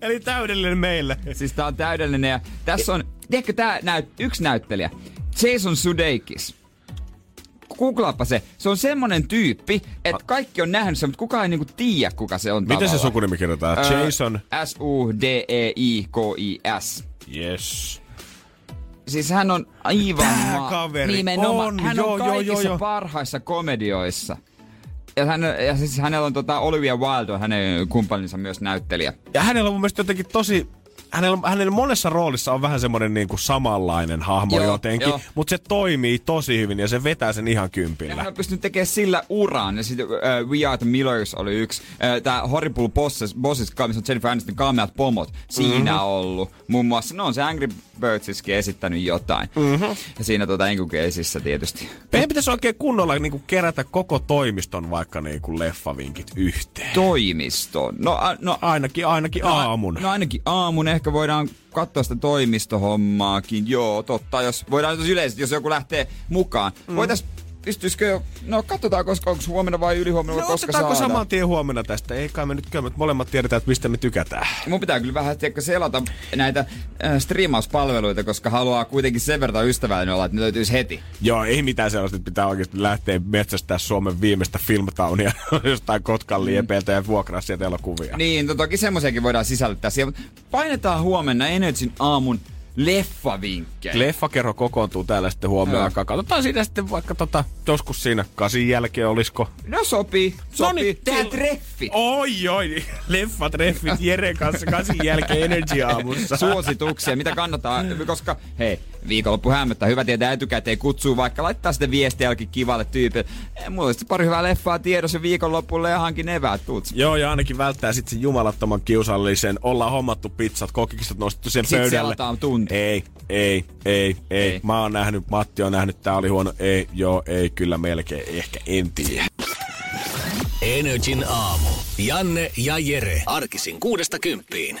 Eli täydellinen meille. Siis tää on täydellinen ja tässä on, tiedätkö tää näyt, yksi näyttelijä, Jason Sudeikis. Googlaappa se. Se on semmonen tyyppi, että kaikki on nähnyt sen, mutta kukaan ei niinku tiedä, kuka se on Miten se tavallaan. sukunimi kirjoitetaan? Öö, Jason? E S-U-D-E-I-K-I-S. Yes. Siis hän on aivan Tää ma- kaveri Nimenomaan. on, hän joo, on joo, kaikissa joo, joo. parhaissa komedioissa. Ja, hän, ja siis hänellä on tota Olivia Wilde hänen kumppaninsa myös näyttelijä. Ja hänellä on mun mielestä jotenkin tosi... Hänellä, hänellä monessa roolissa on vähän semmonen niinku samanlainen hahmo Joo, jotenkin, joo. mutta se toimii tosi hyvin ja se vetää sen ihan Ja kympillä. hän on pystynyt tekemään sillä uran. Ja sitten uh, We Are the Millers oli yksi. Uh, Tää Horrible Bosses, Bosses missä on Jennifer Aniston Kameat pomot. Siinä Mhm. mm-hmm. ollut. Muun muassa, no on se Angry Birdsiskin esittänyt jotain. Mm-hmm. Ja siinä Angry Caseissa tietysti. Meidän pitäisi oikein kunnolla niinku kerätä koko toimiston vaikka niinku leffavinkit yhteen. Toimiston. No, a, no Ainakin, ainakin No, aamun. No ainakin aamun. Ehkä voidaan katsoa sitä toimistohommaakin. Joo, totta. Jos voidaan jos yleisesti, jos joku lähtee mukaan. Mm. Voitais, pystyisikö jo, no katsotaan, koska onko huomenna vai ylihuomenna, No koska saadaan. saman tien huomenna tästä? Ei kai me nyt kyllä, molemmat tiedetään, että mistä me tykätään. Mun pitää kyllä vähän tiedätkö, selata näitä äh, striimauspalveluita, koska haluaa kuitenkin sen verran ystävällinen olla, että ne löytyisi heti. Joo, ei mitään sellaista, että pitää oikeasti lähteä metsästää Suomen viimeistä filmtaunia [laughs] jostain Kotkan liepeiltä ja vuokraa sieltä elokuvia. Niin, to, toki semmoisiakin voidaan sisällyttää siihen, painetaan huomenna Energyn aamun leffavinkkejä. Leffakerho kokoontuu täällä sitten huomenna aikaa. Katsotaan siinä sitten vaikka tota, joskus siinä kasin jälkeen olisiko. no sopii, sopii. niin, Tehdään sil- treffi. Oi, oi, [laughs] leffatreffit Jere kanssa kasin jälkeen Energy aamussa. suosituksia, mitä kannattaa, koska hei, viikonloppu hämöttää, hyvä tietää etukäteen kutsuu vaikka, laittaa sitten viestiä jollekin kivalle tyypille. Eh, Mulla olisi pari hyvää leffaa tiedossa viikonloppulle ja hankin eväät, tuut. Joo, ja ainakin välttää sitten sen jumalattoman kiusallisen. Ollaan hommattu pizzat, kokikset nostettu sen Sitten pöydälle. selataan tunti. Ei, ei, ei, ei, Ei. ei. Mä oon nähnyt, Matti on nähnyt, tää oli huono. Ei, joo, ei, kyllä melkein, ehkä, en tiedä. Energin aamu. Janne ja Jere. Arkisin kuudesta kymppiin.